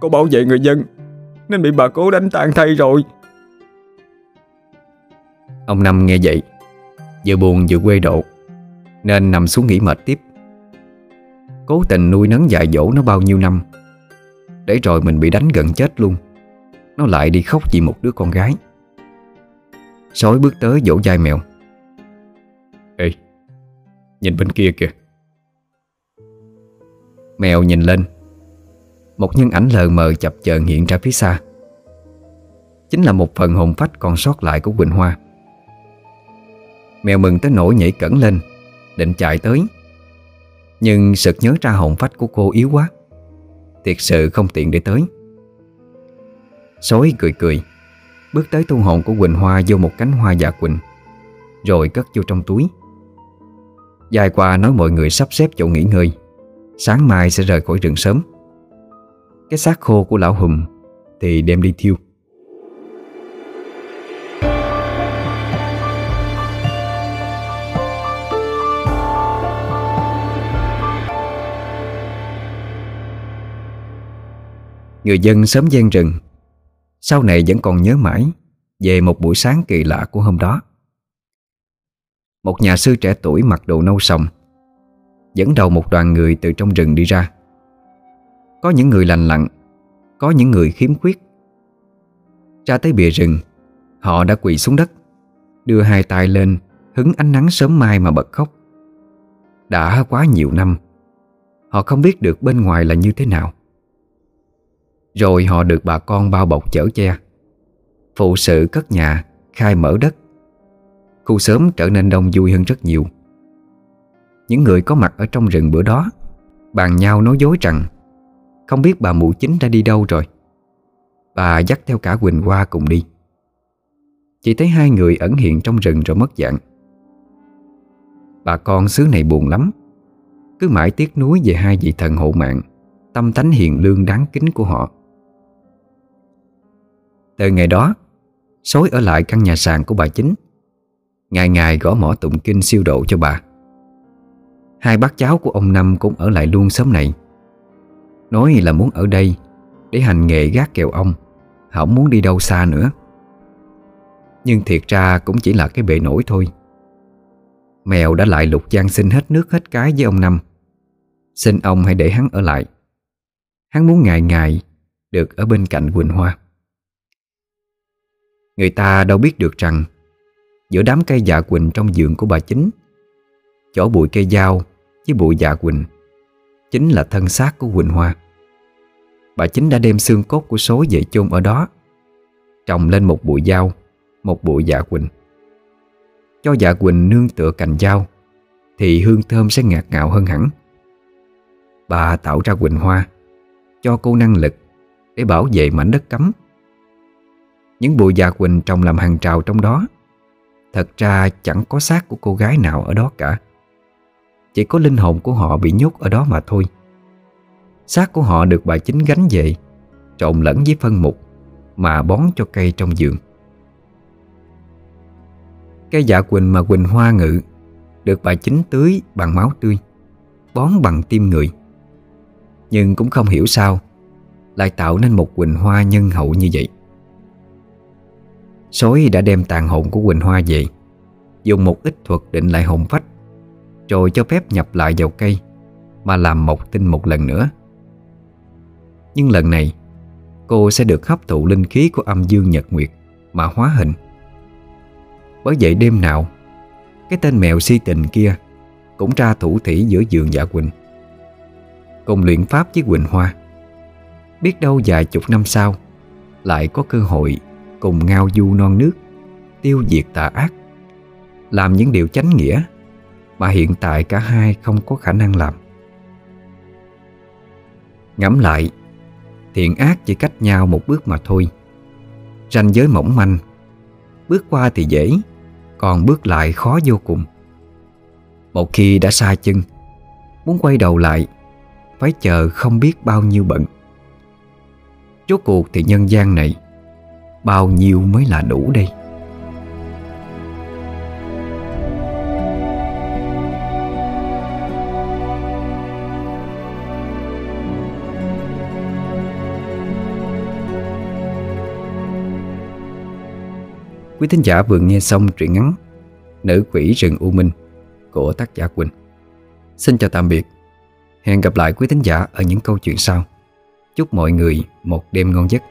Cô bảo vệ người dân Nên bị bà cố đánh tan thay rồi. Ông Năm nghe vậy Vừa buồn vừa quê độ Nên nằm xuống nghỉ mệt tiếp. Cố tình nuôi nấng dạy dỗ nó bao nhiêu năm Để rồi mình bị đánh gần chết luôn. Nó lại đi khóc vì một đứa con gái. Sói bước tới vỗ vai mèo. Ê Nhìn bên kia kìa. Mèo nhìn lên. Một nhân ảnh lờ mờ chập chờn hiện ra phía xa. Chính là một phần hồn phách còn sót lại của Quỳnh Hoa. Mèo mừng tới nỗi nhảy cẩn lên, Định chạy tới. Nhưng sực nhớ ra hồn phách của cô yếu quá. Thiệt sự không tiện để tới. Sói cười cười, Bước tới tu hồn của Quỳnh Hoa Vô một cánh hoa dạ quỳnh, Rồi cất vô trong túi. Dài qua nói mọi người sắp xếp chỗ nghỉ ngơi. Sáng mai sẽ rời khỏi rừng sớm. Cái xác khô của lão Hùng Thì đem đi thiêu. Người dân sớm gian rừng. Sau này vẫn còn nhớ mãi Về một buổi sáng kỳ lạ của hôm đó. Một nhà sư trẻ tuổi mặc đồ nâu sòng, Dẫn đầu một đoàn người từ trong rừng đi ra. Có những người lành lặn, Có những người khiếm khuyết. Ra tới bìa rừng, Họ đã quỳ xuống đất, Đưa hai tay lên, Hứng ánh nắng sớm mai mà bật khóc. Đã quá nhiều năm, Họ không biết được bên ngoài là như thế nào. Rồi họ được bà con bao bọc chở che, Phụ sự cất nhà, Khai mở đất Khu sớm trở nên đông vui hơn rất nhiều. Những người có mặt ở trong rừng bữa đó, Bàn nhau nói dối rằng, Không biết bà mụ chính đã đi đâu rồi. Bà dắt theo cả Quỳnh Hoa cùng đi. Chỉ thấy hai người ẩn hiện trong rừng rồi mất dạng. Bà con xứ này buồn lắm. Cứ mãi tiếc nuối về hai vị thần hộ mạng, Tâm tánh hiền lương đáng kính của họ. Từ ngày đó sói ở lại căn nhà sàn của bà chính. Ngày ngày gõ mỏ tụng kinh siêu độ cho bà. Hai bác cháu của ông Năm cũng ở lại luôn sớm này. Nói là muốn ở đây Để hành nghề gác kèo ông, Không muốn đi đâu xa nữa. Nhưng thiệt ra cũng chỉ là cái bệ nổi thôi. Mèo đã lại lục gian xin hết nước hết cái với ông Năm. Xin ông hãy để hắn ở lại. Hắn muốn ngày ngày Được ở bên cạnh Quỳnh Hoa. Người ta đâu biết được rằng Giữa đám cây dạ quỳnh trong giường của bà chính. Chỗ bụi cây dao Với bụi dạ quỳnh Chính là thân xác của Quỳnh Hoa. Bà chính đã đem xương cốt của số về chôn ở đó, Trồng lên một bụi dao, Một bụi dạ quỳnh. Cho dạ quỳnh nương tựa cành dao Thì hương thơm sẽ ngạt ngào hơn hẳn. Bà tạo ra Quỳnh Hoa Cho cô năng lực Để bảo vệ mảnh đất cấm. Những bụi dạ quỳnh trồng làm hàng trào trong đó Thật ra chẳng có xác của cô gái nào ở đó cả. Chỉ có linh hồn của họ bị nhốt ở đó mà thôi. Xác của họ được bà chính gánh về, Trộn lẫn với phân mục Mà bón cho cây trong giường. Cây dạ quỳnh mà quỳnh hoa ngự Được bà chính tưới bằng máu tươi, Bón bằng tim người. Nhưng cũng không hiểu sao Lại tạo nên một quỳnh hoa nhân hậu như vậy. Sói đã đem tàn hồn của Quỳnh Hoa về, Dùng một ít thuật định lại hồn phách, Rồi cho phép nhập lại vào cây, Mà làm mộc tinh một lần nữa. Nhưng lần này, Cô sẽ được hấp thụ linh khí của âm dương nhật nguyệt Mà hóa hình. Bởi vậy đêm nào, Cái tên mèo si tình kia Cũng ra thủ thủy giữa giường dạ Quỳnh, Cùng luyện pháp với Quỳnh Hoa. Biết đâu vài chục năm sau, Lại có cơ hội cùng ngao du non nước, Tiêu diệt tà ác, Làm những điều chánh nghĩa Mà hiện tại cả hai không có khả năng làm. Ngẫm lại, Thiện ác chỉ cách nhau một bước mà thôi. Ranh giới mỏng manh, Bước qua thì dễ, Còn bước lại khó vô cùng. Một khi đã xa chân, Muốn quay đầu lại, Phải chờ không biết bao nhiêu bận. Rốt cuộc thì nhân gian này Bao nhiêu mới là đủ đây Quý thính giả vừa nghe xong truyện ngắn Nữ quỷ rừng U Minh của tác giả Quỳnh. Xin chào tạm biệt. Hẹn gặp lại quý thính giả ở những câu chuyện sau. Chúc mọi người một đêm ngon giấc.